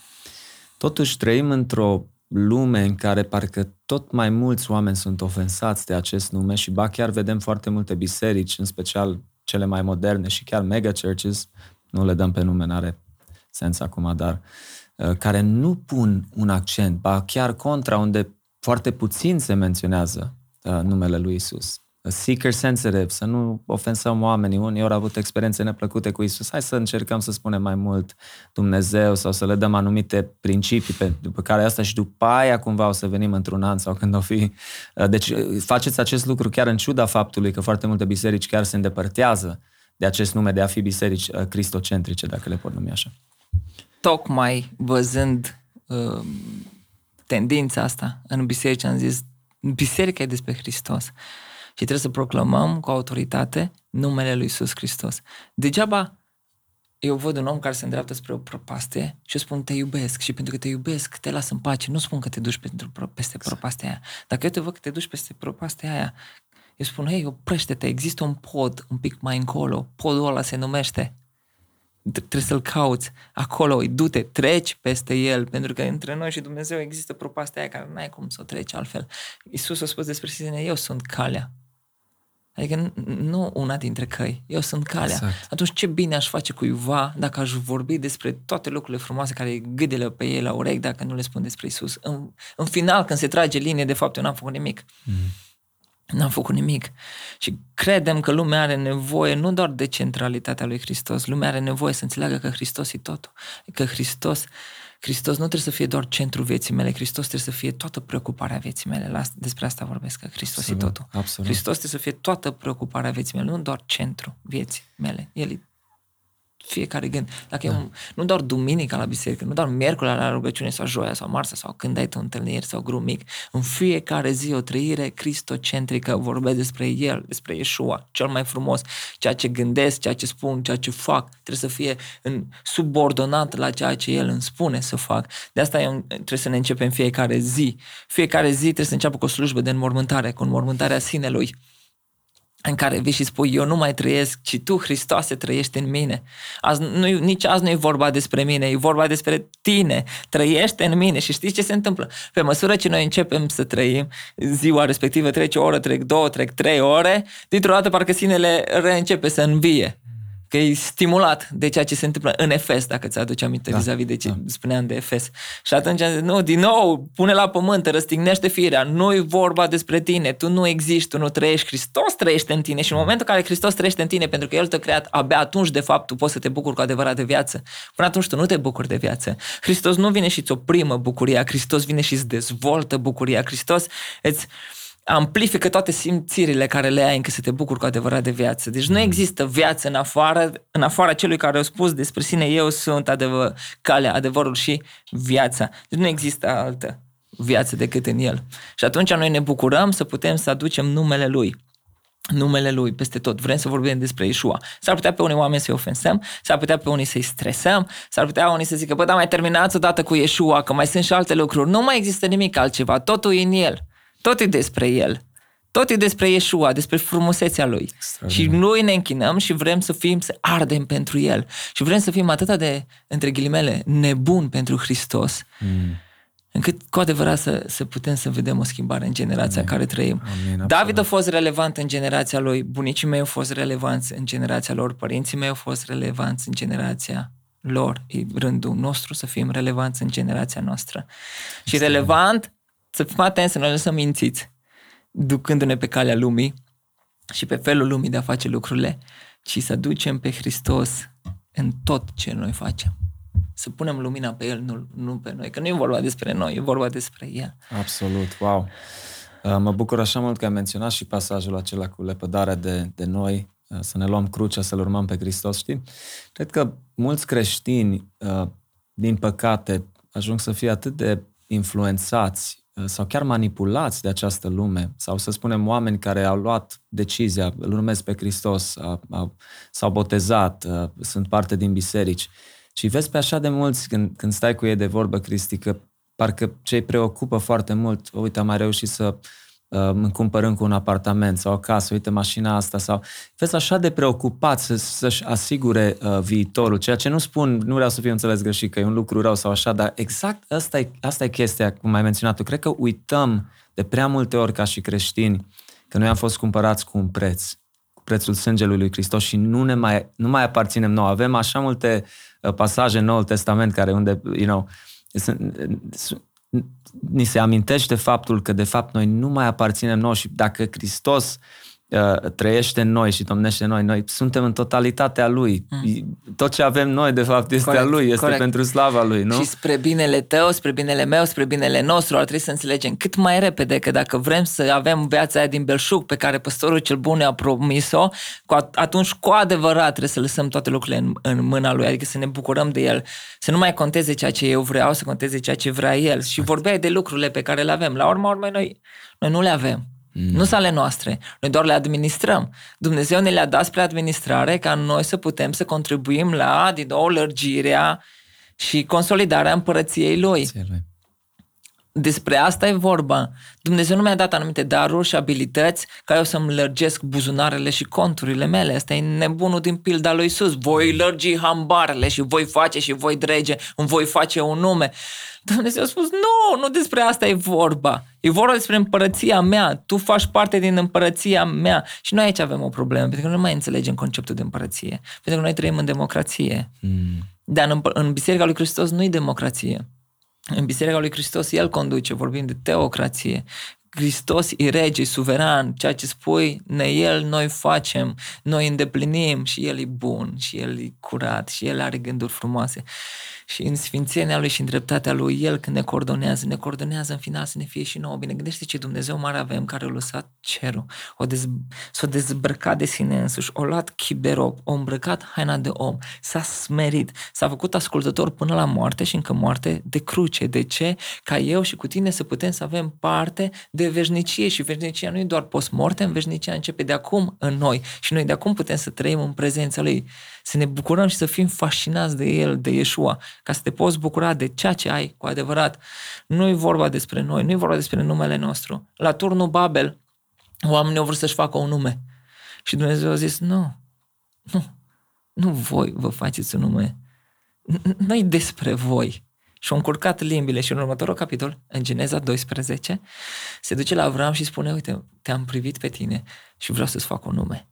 Totuși trăim într-o lume în care parcă tot mai mulți oameni sunt ofensați de acest nume și ba chiar vedem foarte multe biserici, în special cele mai moderne și chiar mega churches, nu le dăm pe nume, n-are sens acum, dar uh, care nu pun un accent, ba chiar contra, unde foarte puțin se menționează uh, numele lui Isus. Seeker sensitive, să nu ofensăm oamenii. Unii ori au avut experiențe neplăcute cu Isus. Hai să încercăm să spunem mai mult Dumnezeu sau să le dăm anumite principii pe, după care asta și după aia cumva o să venim într-un an sau când o fi. Uh, deci faceți acest lucru chiar în ciuda faptului că foarte multe biserici chiar se îndepărtează de acest nume de a fi biserici cristocentrice, dacă le pot numi așa tocmai văzând uh, tendința asta în biserici, am zis, biserica e despre Hristos și trebuie să proclamăm cu autoritate numele lui Iisus Hristos. Degeaba eu văd un om care se îndreaptă spre o prăpaste și eu spun te iubesc și pentru că te iubesc te las în pace. Nu spun că te duci pentru, peste prăpastea aia. Dacă eu te văd că te duci peste prăpastea aia, eu spun, hei, oprește-te, există un pod un pic mai încolo, podul ăla se numește trebuie să-l cauți acolo, du-te, treci peste el, pentru că între noi și Dumnezeu există propastea aia care n-ai cum să o treci altfel. Iisus a spus despre sine, eu sunt calea, Adică nu una dintre căi, eu sunt calea. Exact. Atunci ce bine aș face cuiva dacă aș vorbi despre toate lucrurile frumoase care gâdele pe ei la urechi dacă nu le spun despre Isus. În, în final, când se trage linie, de fapt eu n-am făcut nimic. Mm. N-am făcut nimic. Și credem că lumea are nevoie nu doar de centralitatea lui Hristos, lumea are nevoie să înțeleagă că Hristos e totul. Că Hristos uh, Hristos nu trebuie să fie doar centrul vieții mele, Hristos trebuie să fie toată preocuparea vieții mele. La, despre asta vorbesc, că Hristos absolut, e totul. Absolut. Hristos trebuie să fie toată preocuparea vieții mele, nu doar centrul vieții mele. El e fiecare gând. Dacă da. e un, nu doar duminica la biserică, nu doar miercuri la rugăciune sau joia sau marța sau când ai tu întâlniri sau grup mic, în fiecare zi o trăire cristocentrică, vorbesc despre El, despre Iesua, cel mai frumos, ceea ce gândesc, ceea ce spun, ceea ce fac, trebuie să fie în, subordonat la ceea ce El îmi spune să fac. De asta eu, trebuie să ne începem fiecare zi. Fiecare zi trebuie să înceapă cu o slujbă de înmormântare, cu înmormântarea sinelui în care vii și spui, eu nu mai trăiesc, ci Tu, Hristoase, trăiești în mine. Azi, nu, nici azi nu e vorba despre mine, e vorba despre Tine, trăiește în mine. Și știți ce se întâmplă? Pe măsură ce noi începem să trăim, ziua respectivă trece o oră, trec două, trec trei ore, dintr-o dată parcă sinele reîncepe să învie că e stimulat de ceea ce se întâmplă în Efes, dacă ți-aduci aminte da. vis-a-vis de ce da. spuneam de Efes. Și atunci, nu, din nou, pune la pământ, răstignește firea, nu e vorba despre tine, tu nu existi, tu nu trăiești, Hristos trăiește în tine și în momentul în care Hristos trăiește în tine, pentru că El te-a creat, abia atunci, de fapt, tu poți să te bucuri cu adevărat de viață. Până atunci tu nu te bucuri de viață. Hristos nu vine și îți oprimă bucuria, Hristos vine și îți dezvoltă bucuria, Hristos îți amplifică toate simțirile care le ai încă să te bucuri cu adevărat de viață. Deci nu există viață în afară, în afara celui care a spus despre sine, eu sunt adevăr, calea, adevărul și viața. Deci nu există altă viață decât în el. Și atunci noi ne bucurăm să putem să aducem numele lui numele lui peste tot. Vrem să vorbim despre Ișua. S-ar putea pe unii oameni să-i ofensăm, s-ar putea pe unii să-i stresăm, s-ar putea unii să zică, bă, dar mai terminați odată cu Ișua, că mai sunt și alte lucruri. Nu mai există nimic altceva, totul e în el. Tot e despre El. Tot e despre Iesua, despre frumusețea Lui. Și noi ne închinăm și vrem să fim, să ardem pentru El. Și vrem să fim atât de, între ghilimele, nebun pentru Hristos, mm. încât cu adevărat să, să putem să vedem o schimbare în generația Amin. care trăim. Amin, David a fost relevant în generația lui, bunicii mei au fost relevanți în generația lor, părinții mei au fost relevanți în generația lor. E rândul nostru să fim relevanți în generația noastră. Și relevant să fim atenți, să nu lăsăm mințiți, ducându-ne pe calea lumii și pe felul lumii de a face lucrurile, ci să ducem pe Hristos în tot ce noi facem. Să punem lumina pe El, nu, nu pe noi. Că nu e vorba despre noi, e vorba despre El. Absolut, wow! Uh, mă bucur așa mult că ai menționat și pasajul acela cu lepădarea de, de noi, uh, să ne luăm crucea, să-L urmăm pe Hristos, știi? Cred că mulți creștini, uh, din păcate, ajung să fie atât de influențați Uh, sau chiar manipulați de această lume, sau să spunem oameni care au luat decizia, îl urmesc pe Hristos, a, a, s-au botezat, a, uh, sunt parte din biserici. Și vezi pe așa de mulți când, când stai cu ei de vorbă, Cristi, că parcă ce îi preocupă foarte mult, uite, am mai reușit să Uh, îmi cumpăr încă un apartament sau o casă, uite mașina asta sau... Vezi așa de preocupat să, să-și asigure uh, viitorul, ceea ce nu spun, nu vreau să fiu înțeles greșit că e un lucru rău sau așa, dar exact asta e, asta e chestia, cum ai menționat tu. Cred că uităm de prea multe ori ca și creștini că noi am fost cumpărați cu un preț, cu prețul sângelui lui Hristos și nu, ne mai, nu mai aparținem nouă. Avem așa multe uh, pasaje în Noul Testament care unde, you know, sunt, ni se amintește faptul că de fapt noi nu mai aparținem noi și dacă Hristos uh, trăiește în noi și domnește în noi, noi suntem în totalitatea Lui. Mm. Tot ce avem noi, de fapt, este corect, a Lui, este corect. pentru slava Lui, nu? Și spre binele tău, spre binele meu, spre binele nostru, ar trebui să înțelegem cât mai repede că dacă vrem să avem viața aia din belșug pe care păstorul cel bun ne-a promis-o, atunci cu adevărat trebuie să lăsăm toate lucrurile în, în mâna Lui, adică să ne bucurăm de El, să nu mai conteze ceea ce eu vreau, să conteze ceea ce vrea El. Și vorbeai de lucrurile pe care le avem. La urma urmei, noi, noi nu le avem. Mm. Nu sunt ale noastre. Noi doar le administrăm. Dumnezeu ne le-a dat spre administrare ca noi să putem să contribuim la, din nou, lărgirea și consolidarea împărăției Lui. Despre asta e vorba. Dumnezeu nu mi-a dat anumite daruri și abilități ca eu să-mi lărgesc buzunarele și conturile mele. Asta e nebunul din pilda lui Isus. Voi lărgi hambarele și voi face și voi drege, îmi voi face un nume. Dumnezeu a spus, nu, nu despre asta e vorba. E vorba despre împărăția mea. Tu faci parte din împărăția mea. Și noi aici avem o problemă, pentru că nu mai înțelegem conceptul de împărăție. Pentru că noi trăim în democrație. Mm. Dar în, în Biserica lui Hristos nu e democrație. În Biserica lui Hristos El conduce, vorbim de teocrație. Hristos e rege, suveran, ceea ce spui, ne El noi facem, noi îndeplinim și El e bun, și El e curat, și El are gânduri frumoase și în sfințenia Lui și în dreptatea Lui, El când ne coordonează, ne coordonează în final să ne fie și nouă bine. Gândește ce Dumnezeu mare avem care a lăsat cerul, o dez, s-a dezbrăcat de sine însuși, o luat chiberop, o îmbrăcat haina de om, s-a smerit, s-a făcut ascultător până la moarte și încă moarte de cruce. De ce? Ca eu și cu tine să putem să avem parte de veșnicie și veșnicia nu e doar post-morte, în veșnicia începe de acum în noi și noi de acum putem să trăim în prezența Lui să ne bucurăm și să fim fascinați de El, de Yeshua, ca să te poți bucura de ceea ce ai cu adevărat. Nu e vorba despre noi, nu e vorba despre numele nostru. La turnul Babel, oamenii au vrut să-și facă un nume. Și Dumnezeu a zis, nu, nu, nu voi vă faceți un nume. Nu-i despre voi. Și au încurcat limbile și în următorul capitol, în Geneza 12, se duce la Avram și spune, uite, te-am privit pe tine și vreau să-ți fac un nume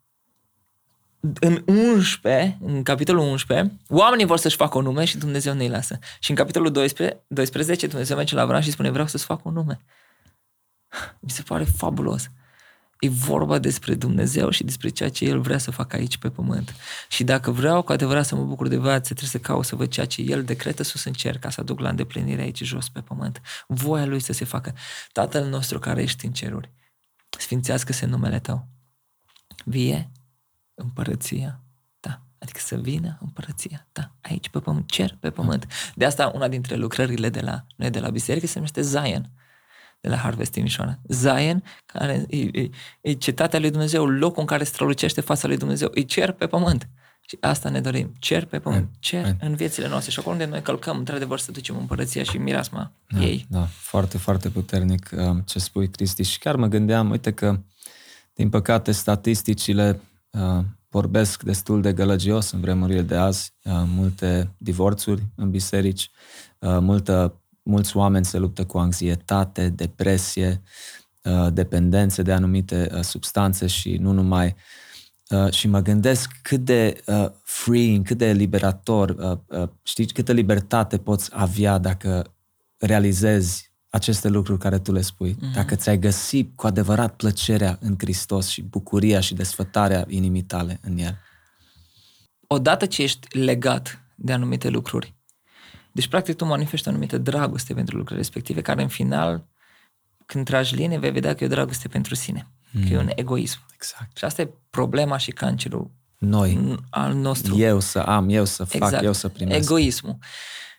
în 11, în capitolul 11, oamenii vor să-și facă un nume și Dumnezeu nu-i lasă. Și în capitolul 12, 12 Dumnezeu merge la Avram și spune, vreau să-ți fac un nume. Mi se pare fabulos. E vorba despre Dumnezeu și despre ceea ce El vrea să facă aici pe pământ. Și dacă vreau cu adevărat să mă bucur de viață, trebuie să caut să văd ceea ce El decretă sus în cer ca să aduc la îndeplinire aici jos pe pământ. Voia Lui să se facă. Tatăl nostru care ești în ceruri, sfințească-se numele Tău. Vie împărăția ta. Adică să vină împărăția ta aici pe pământ, cer pe pământ. De asta una dintre lucrările de la noi de la biserică se numește Zion de la Harvest Timișoara. Zion, care e, e, e cetatea lui Dumnezeu, locul în care strălucește fața lui Dumnezeu, e cer pe pământ. Și asta ne dorim. Cer pe pământ, cer în viețile noastre. Și acolo unde noi călcăm, într-adevăr, să ducem împărăția și mirasma da, ei. Da, foarte, foarte puternic uh, ce spui, Cristi. Și chiar mă gândeam, uite că, din păcate, statisticile Uh, vorbesc destul de gălăgios în vremurile de azi, uh, multe divorțuri în biserici, uh, multă, mulți oameni se luptă cu anxietate, depresie, dependențe de anumite substanțe și nu numai. Și mă gândesc cât de freeing, cât de liberator, știi, câtă libertate poți avea dacă realizezi aceste lucruri care tu le spui, mm-hmm. dacă ți-ai găsit cu adevărat plăcerea în Hristos și bucuria și desfătarea inimii tale în El. Odată ce ești legat de anumite lucruri, deci practic tu manifesti o anumită dragoste pentru lucrurile respective, care în final, când tragi linie, vei vedea că e o dragoste pentru sine, mm. că e un mm. egoism. Exact. Și asta e problema și cancerul noi, al nostru. Eu să am, eu să fac, exact. eu să primesc. Egoismul.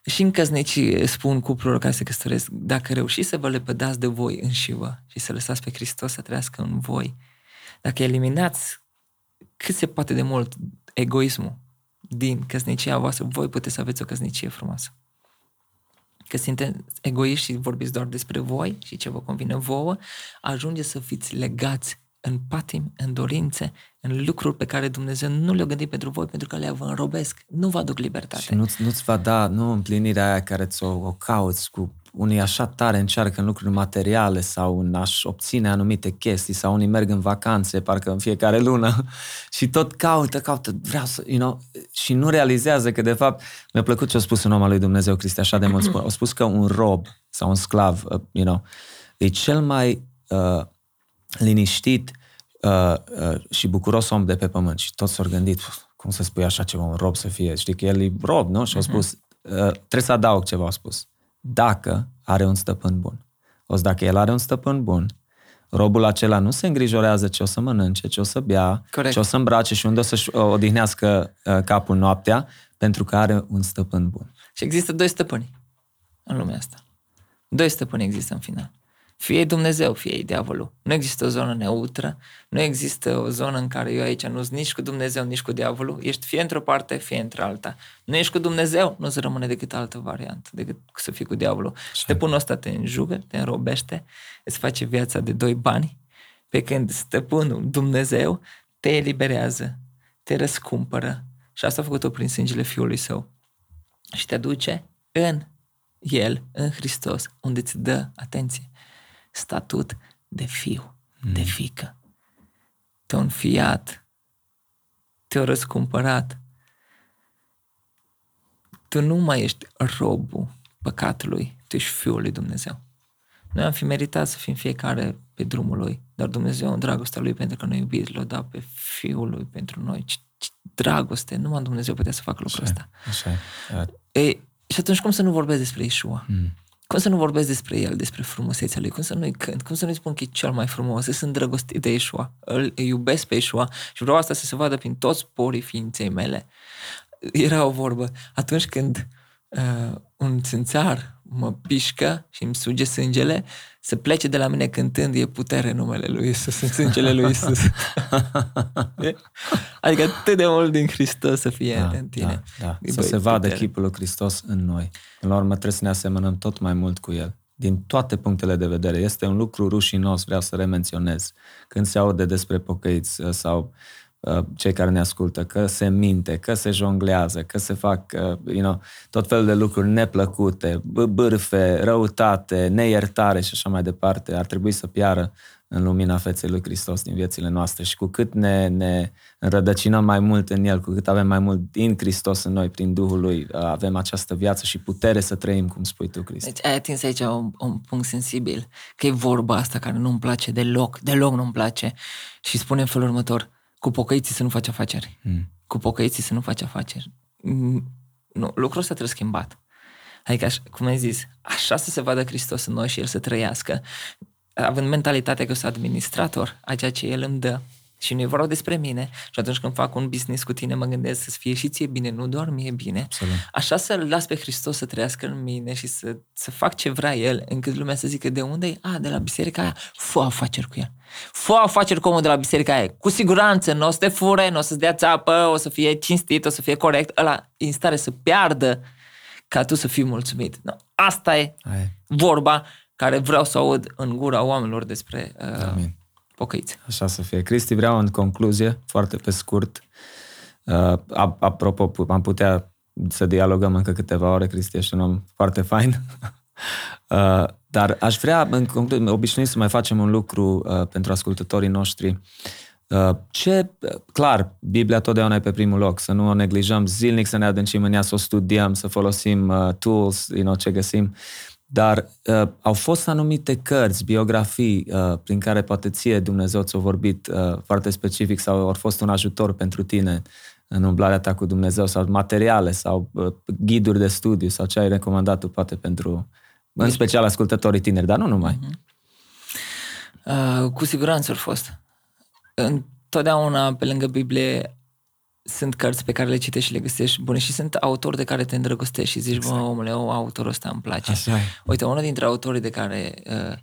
Și în căsnicii spun cuplurilor care se căsătoresc, dacă reușiți să vă lepădați de voi înșivă și să lăsați pe Hristos să trăiască în voi, dacă eliminați cât se poate de mult egoismul din căsnicia voastră, voi puteți să aveți o căsnicie frumoasă. Că sunteți egoiști și vorbiți doar despre voi și ce vă convine vouă, ajunge să fiți legați în patim, în dorințe, în lucruri pe care Dumnezeu nu le-a gândit pentru voi, pentru că le vă înrobesc. Nu vă aduc libertate. Și nu-ți, nu-ți va da nu împlinirea aia care ți-o o cauți cu unii așa tare încearcă în lucruri materiale sau în a-și obține anumite chestii sau unii merg în vacanțe, parcă în fiecare lună și tot caută, caută, vreau să, you know, și nu realizează că de fapt, mi-a plăcut ce a spus un om al lui Dumnezeu, Cristi, așa de mult spune, a spus că un rob sau un sclav, uh, you know, e cel mai uh, liniștit uh, uh, și bucuros om de pe pământ. Și toți s-au gândit, cum să spui așa ceva, un rob să fie, știi că el e rob, nu? Și au mhm. spus, uh, trebuie să adaug ceva, au spus, dacă are un stăpân bun. O să dacă el are un stăpân bun, robul acela nu se îngrijorează ce o să mănânce, ce o să bea, Corect. ce o să îmbrace și unde o să-și uh, odihnească uh, capul noaptea, pentru că are un stăpân bun. Și există doi stăpâni în lumea asta. Doi stăpâni există în final. Fie Dumnezeu, fie diavolul. Nu există o zonă neutră, nu există o zonă în care eu aici nu sunt nici cu Dumnezeu, nici cu diavolul. Ești fie într-o parte, fie într-alta. Nu ești cu Dumnezeu, nu se rămâne decât altă variantă, decât să fii cu diavolul. Stăpânul ăsta te înjugă, te înrobește, îți face viața de doi bani, pe când stăpânul Dumnezeu te eliberează, te răscumpără și asta a făcut-o prin sângele Fiului Său. Și te duce în El, în Hristos, unde îți dă, atenție, statut de fiu, mm. de fică. Te-a înfiat, te-a răscumpărat. Tu nu mai ești robul păcatului, tu ești fiul lui Dumnezeu. Noi am fi meritat să fim fiecare pe drumul lui, dar Dumnezeu în dragostea lui pentru că noi iubit l-a dat pe fiul lui pentru noi. Ce, ce dragoste, numai Dumnezeu putea să facă lucrul ăsta. Așa e. e. Și atunci cum să nu vorbesc despre Iesua? Mm. Cum să nu vorbesc despre el, despre frumusețea lui? Cum să nu-i cânt? Cum să nu-i spun că e cel mai frumos? Sunt drăgostit de Iesua. Îl iubesc pe Iesua și vreau asta să se vadă prin toți porii ființei mele. Era o vorbă. Atunci când uh, un țânțar mă pișcă și îmi suge sângele, să plece de la mine cântând e putere în numele lui Isus, în sângele lui Isus. adică atât de mult din Hristos să fie da, în tine. Da, da. Să se vadă putere. chipul lui Hristos în noi. În la urmă trebuie să ne asemănăm tot mai mult cu El. Din toate punctele de vedere. Este un lucru rușinos, vreau să remenționez. Când se aude despre pocăiți sau Uh, cei care ne ascultă, că se minte, că se jonglează, că se fac uh, you know, tot felul de lucruri neplăcute, bârfe, răutate, neiertare și așa mai departe, ar trebui să piară în lumina feței lui Hristos din viețile noastre și cu cât ne, ne înrădăcinăm mai mult în El, cu cât avem mai mult din Hristos în noi, prin Duhul Lui, uh, avem această viață și putere să trăim, cum spui tu, Cristi. Deci ai atins aici un, un punct sensibil, că e vorba asta care nu-mi place deloc, deloc nu-mi place și spune în felul următor, cu pocăiții să nu faci afaceri. Mm. Cu pocăiții să nu faci afaceri. Mm, nu, lucrul ăsta trebuie schimbat. Adică, așa, cum ai zis, așa să se vadă Hristos în noi și El să trăiască, având mentalitatea că sunt administrator a ceea ce El îmi dă, și nu e vorba despre mine. Și atunci când fac un business cu tine, mă gândesc să fie și ție bine, nu doar mie bine. Absolut. Așa să-L las pe Hristos să trăiască în mine și să, să fac ce vrea El, încât lumea să zică de unde e? A, de la biserica aia. Fă afaceri cu El. Fă afaceri cu omul de la biserica aia. Cu siguranță nu o să te fure, nu o să-ți dea țapă, o să fie cinstit, o să fie corect. Ăla e în stare să piardă ca tu să fii mulțumit. No, asta e Aia. vorba care vreau să aud în gura oamenilor despre uh, Amin pocăiți. Așa să fie. Cristi, vreau în concluzie, foarte pe scurt, uh, apropo, am putea să dialogăm încă câteva ore, Cristi, ești un om foarte fain. uh, dar aș vrea, în concluzie, obișnuit să mai facem un lucru uh, pentru ascultătorii noștri. Uh, ce, clar, Biblia totdeauna e pe primul loc, să nu o neglijăm zilnic, să ne adâncim în ea, să o studiem, să folosim uh, tools, you know, ce găsim. Dar uh, au fost anumite cărți, biografii, uh, prin care poate ție Dumnezeu ți-a vorbit uh, foarte specific sau au fost un ajutor pentru tine în umblarea ta cu Dumnezeu sau materiale sau uh, ghiduri de studiu sau ce ai recomandat tu poate pentru, în special ascultătorii tineri, dar nu numai. Uh-huh. Uh, cu siguranță au fost. Întotdeauna pe lângă Biblie sunt cărți pe care le citești și le găsești bune și sunt autori de care te îndrăgostești și zici, exact. bă, omule, o, autorul ăsta îmi place. Așa Uite, unul dintre autorii de care uh,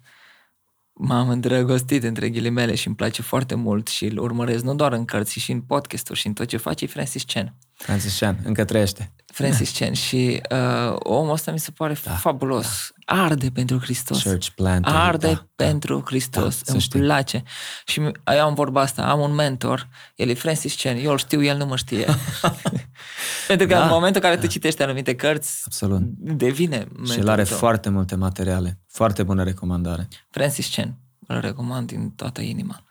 m-am îndrăgostit între ghilimele și îmi place foarte mult și îl urmăresc nu doar în cărți, ci și în podcast și în tot ce face, e Francis Chen. Francis Chan, încă trăiește. Francis Chan și uh, omul ăsta mi se pare da, fabulos. Da. Arde pentru Hristos. Church planter, Arde da, pentru da, Hristos. Da, Îmi place. Și eu am vorba asta, am un mentor, el e Francis Chan, eu îl știu, el nu mă știe. pentru că da, în momentul în care da. tu citești anumite cărți, Absolut. devine Și el are tău. foarte multe materiale. Foarte bună recomandare. Francis Chan, îl recomand din toată inima.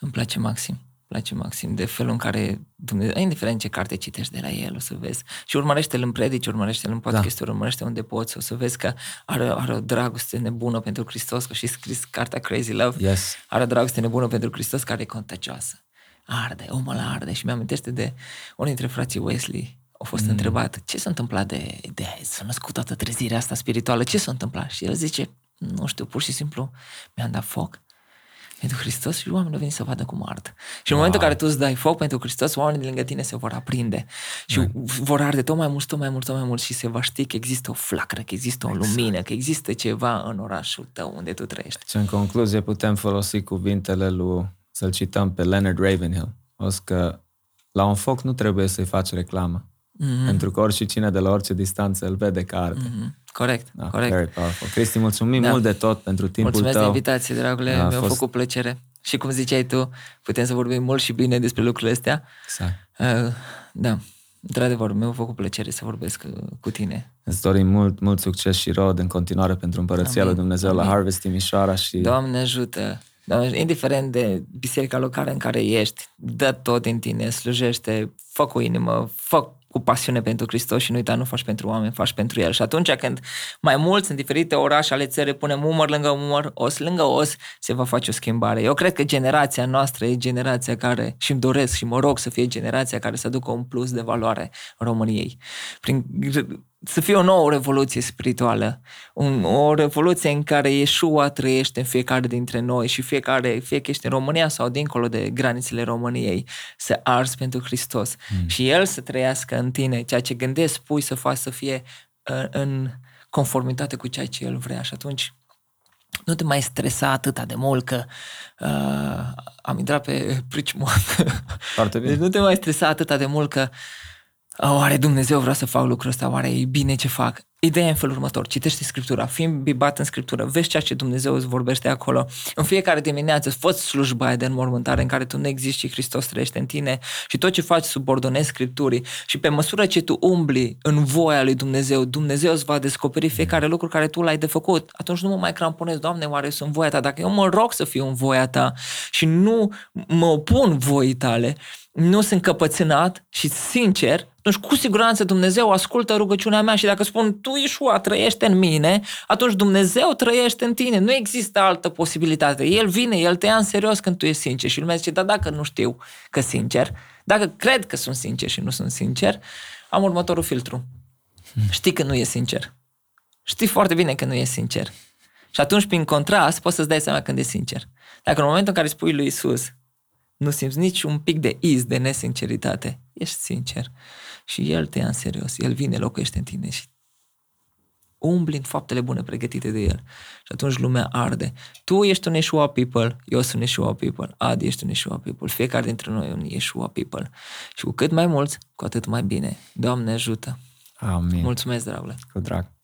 Îmi place maxim place maxim de felul în care Dumnezeu, indiferent ce carte citești de la el, o să vezi. Și urmărește-l în predici, urmărește-l în podcast, da. urmărește unde poți, o să vezi că are, are o dragoste nebună pentru Hristos, că și scris cartea Crazy Love, yes. are o dragoste nebună pentru Hristos care e contagioasă. Arde, omul arde și mi-amintește de unul dintre frații Wesley, a fost mm. întrebat ce s-a întâmplat de, de s-a născut toată trezirea asta spirituală, ce s-a întâmplat? Și el zice, nu știu, pur și simplu mi-am dat foc pentru Hristos și oamenii au venit să vadă cum ard. Și în wow. momentul în care tu îți dai foc pentru Hristos, oamenii de lângă tine se vor aprinde și right. vor arde tot mai mult, tot mai mult, tot mai mult și se va ști că există o flacără, că există o exact. lumină, că există ceva în orașul tău unde tu trăiești. Și în concluzie putem folosi cuvintele lui, să-l cităm pe Leonard Ravenhill. O că la un foc nu trebuie să-i faci reclamă. Mm-hmm. Pentru că orice cine de la orice distanță îl vede că arde. Mm-hmm. Corect, da, corect. Very powerful. Cristi, mulțumim da. mult de tot pentru timpul Mulțumesc tău. Mulțumesc de invitație, dragule. Da, Mi-a fost... făcut plăcere. Și cum ziceai tu, putem să vorbim mult și bine despre lucrurile astea. Exact. Uh, da, într-adevăr, mi-a făcut plăcere să vorbesc uh, cu tine. Îți dorim mult, mult succes și rod în continuare pentru Împărăția Lui Dumnezeu Amin. la Harvest Timișoara. Și... Doamne ajută! Doamne, indiferent de biserica locală în care ești, dă tot din tine, slujește, fă cu inimă, fă cu pasiune pentru Hristos și nu uita, nu faci pentru oameni, faci pentru El. Și atunci când mai mulți în diferite orașe ale țării punem umăr lângă umăr, os lângă os, se va face o schimbare. Eu cred că generația noastră e generația care, și îmi doresc și mă rog să fie generația care să aducă un plus de valoare României. Prin să fie o nouă revoluție spirituală, un, o revoluție în care Iesua trăiește în fiecare dintre noi și fiecare, fie că ești în România sau dincolo de granițele României, să arzi pentru Hristos mm. și El să trăiască în tine, ceea ce gândești, spui să faci să fie uh, în conformitate cu ceea ce El vrea și atunci nu te mai stresa atâta de mult că uh, am intrat pe pricmă. Foarte bine. Deci nu te mai stresa atâta de mult că oare Dumnezeu vrea să fac lucrul ăsta, oare e bine ce fac? Ideea e în felul următor, citește Scriptura, fii bibat în Scriptură, vezi ceea ce Dumnezeu îți vorbește acolo. În fiecare dimineață fă slujba aia de înmormântare în care tu nu existi și Hristos trăiește în tine și tot ce faci subordonezi Scripturii și pe măsură ce tu umbli în voia lui Dumnezeu, Dumnezeu îți va descoperi fiecare lucru care tu l-ai de făcut. Atunci nu mă mai cramponezi, Doamne, oare sunt voia ta? Dacă eu mă rog să fiu în voia ta și nu mă opun voii tale, nu sunt căpățânat și sincer, atunci cu siguranță Dumnezeu ascultă rugăciunea mea și dacă spun tu, Ișua, trăiește în mine, atunci Dumnezeu trăiește în tine. Nu există altă posibilitate. El vine, El te ia în serios când tu ești sincer și lumea zice, da, dacă nu știu că sincer, dacă cred că sunt sincer și nu sunt sincer, am următorul filtru. Știi că nu e sincer. Știi foarte bine că nu e sincer. Și atunci, prin contrast, poți să-ți dai seama când e sincer. Dacă în momentul în care spui lui Isus, nu simți nici un pic de iz de nesinceritate, ești sincer. Și El te ia în serios, El vine, locuiește în tine și umbli în faptele bune pregătite de El. Și atunci lumea arde. Tu ești un Yeshua people, eu sunt Yeshua people, Adi ești un Yeshua people, fiecare dintre noi e un Yeshua people. Și cu cât mai mulți, cu atât mai bine. Doamne ajută! Amin. Mulțumesc, dragule! Cu drag!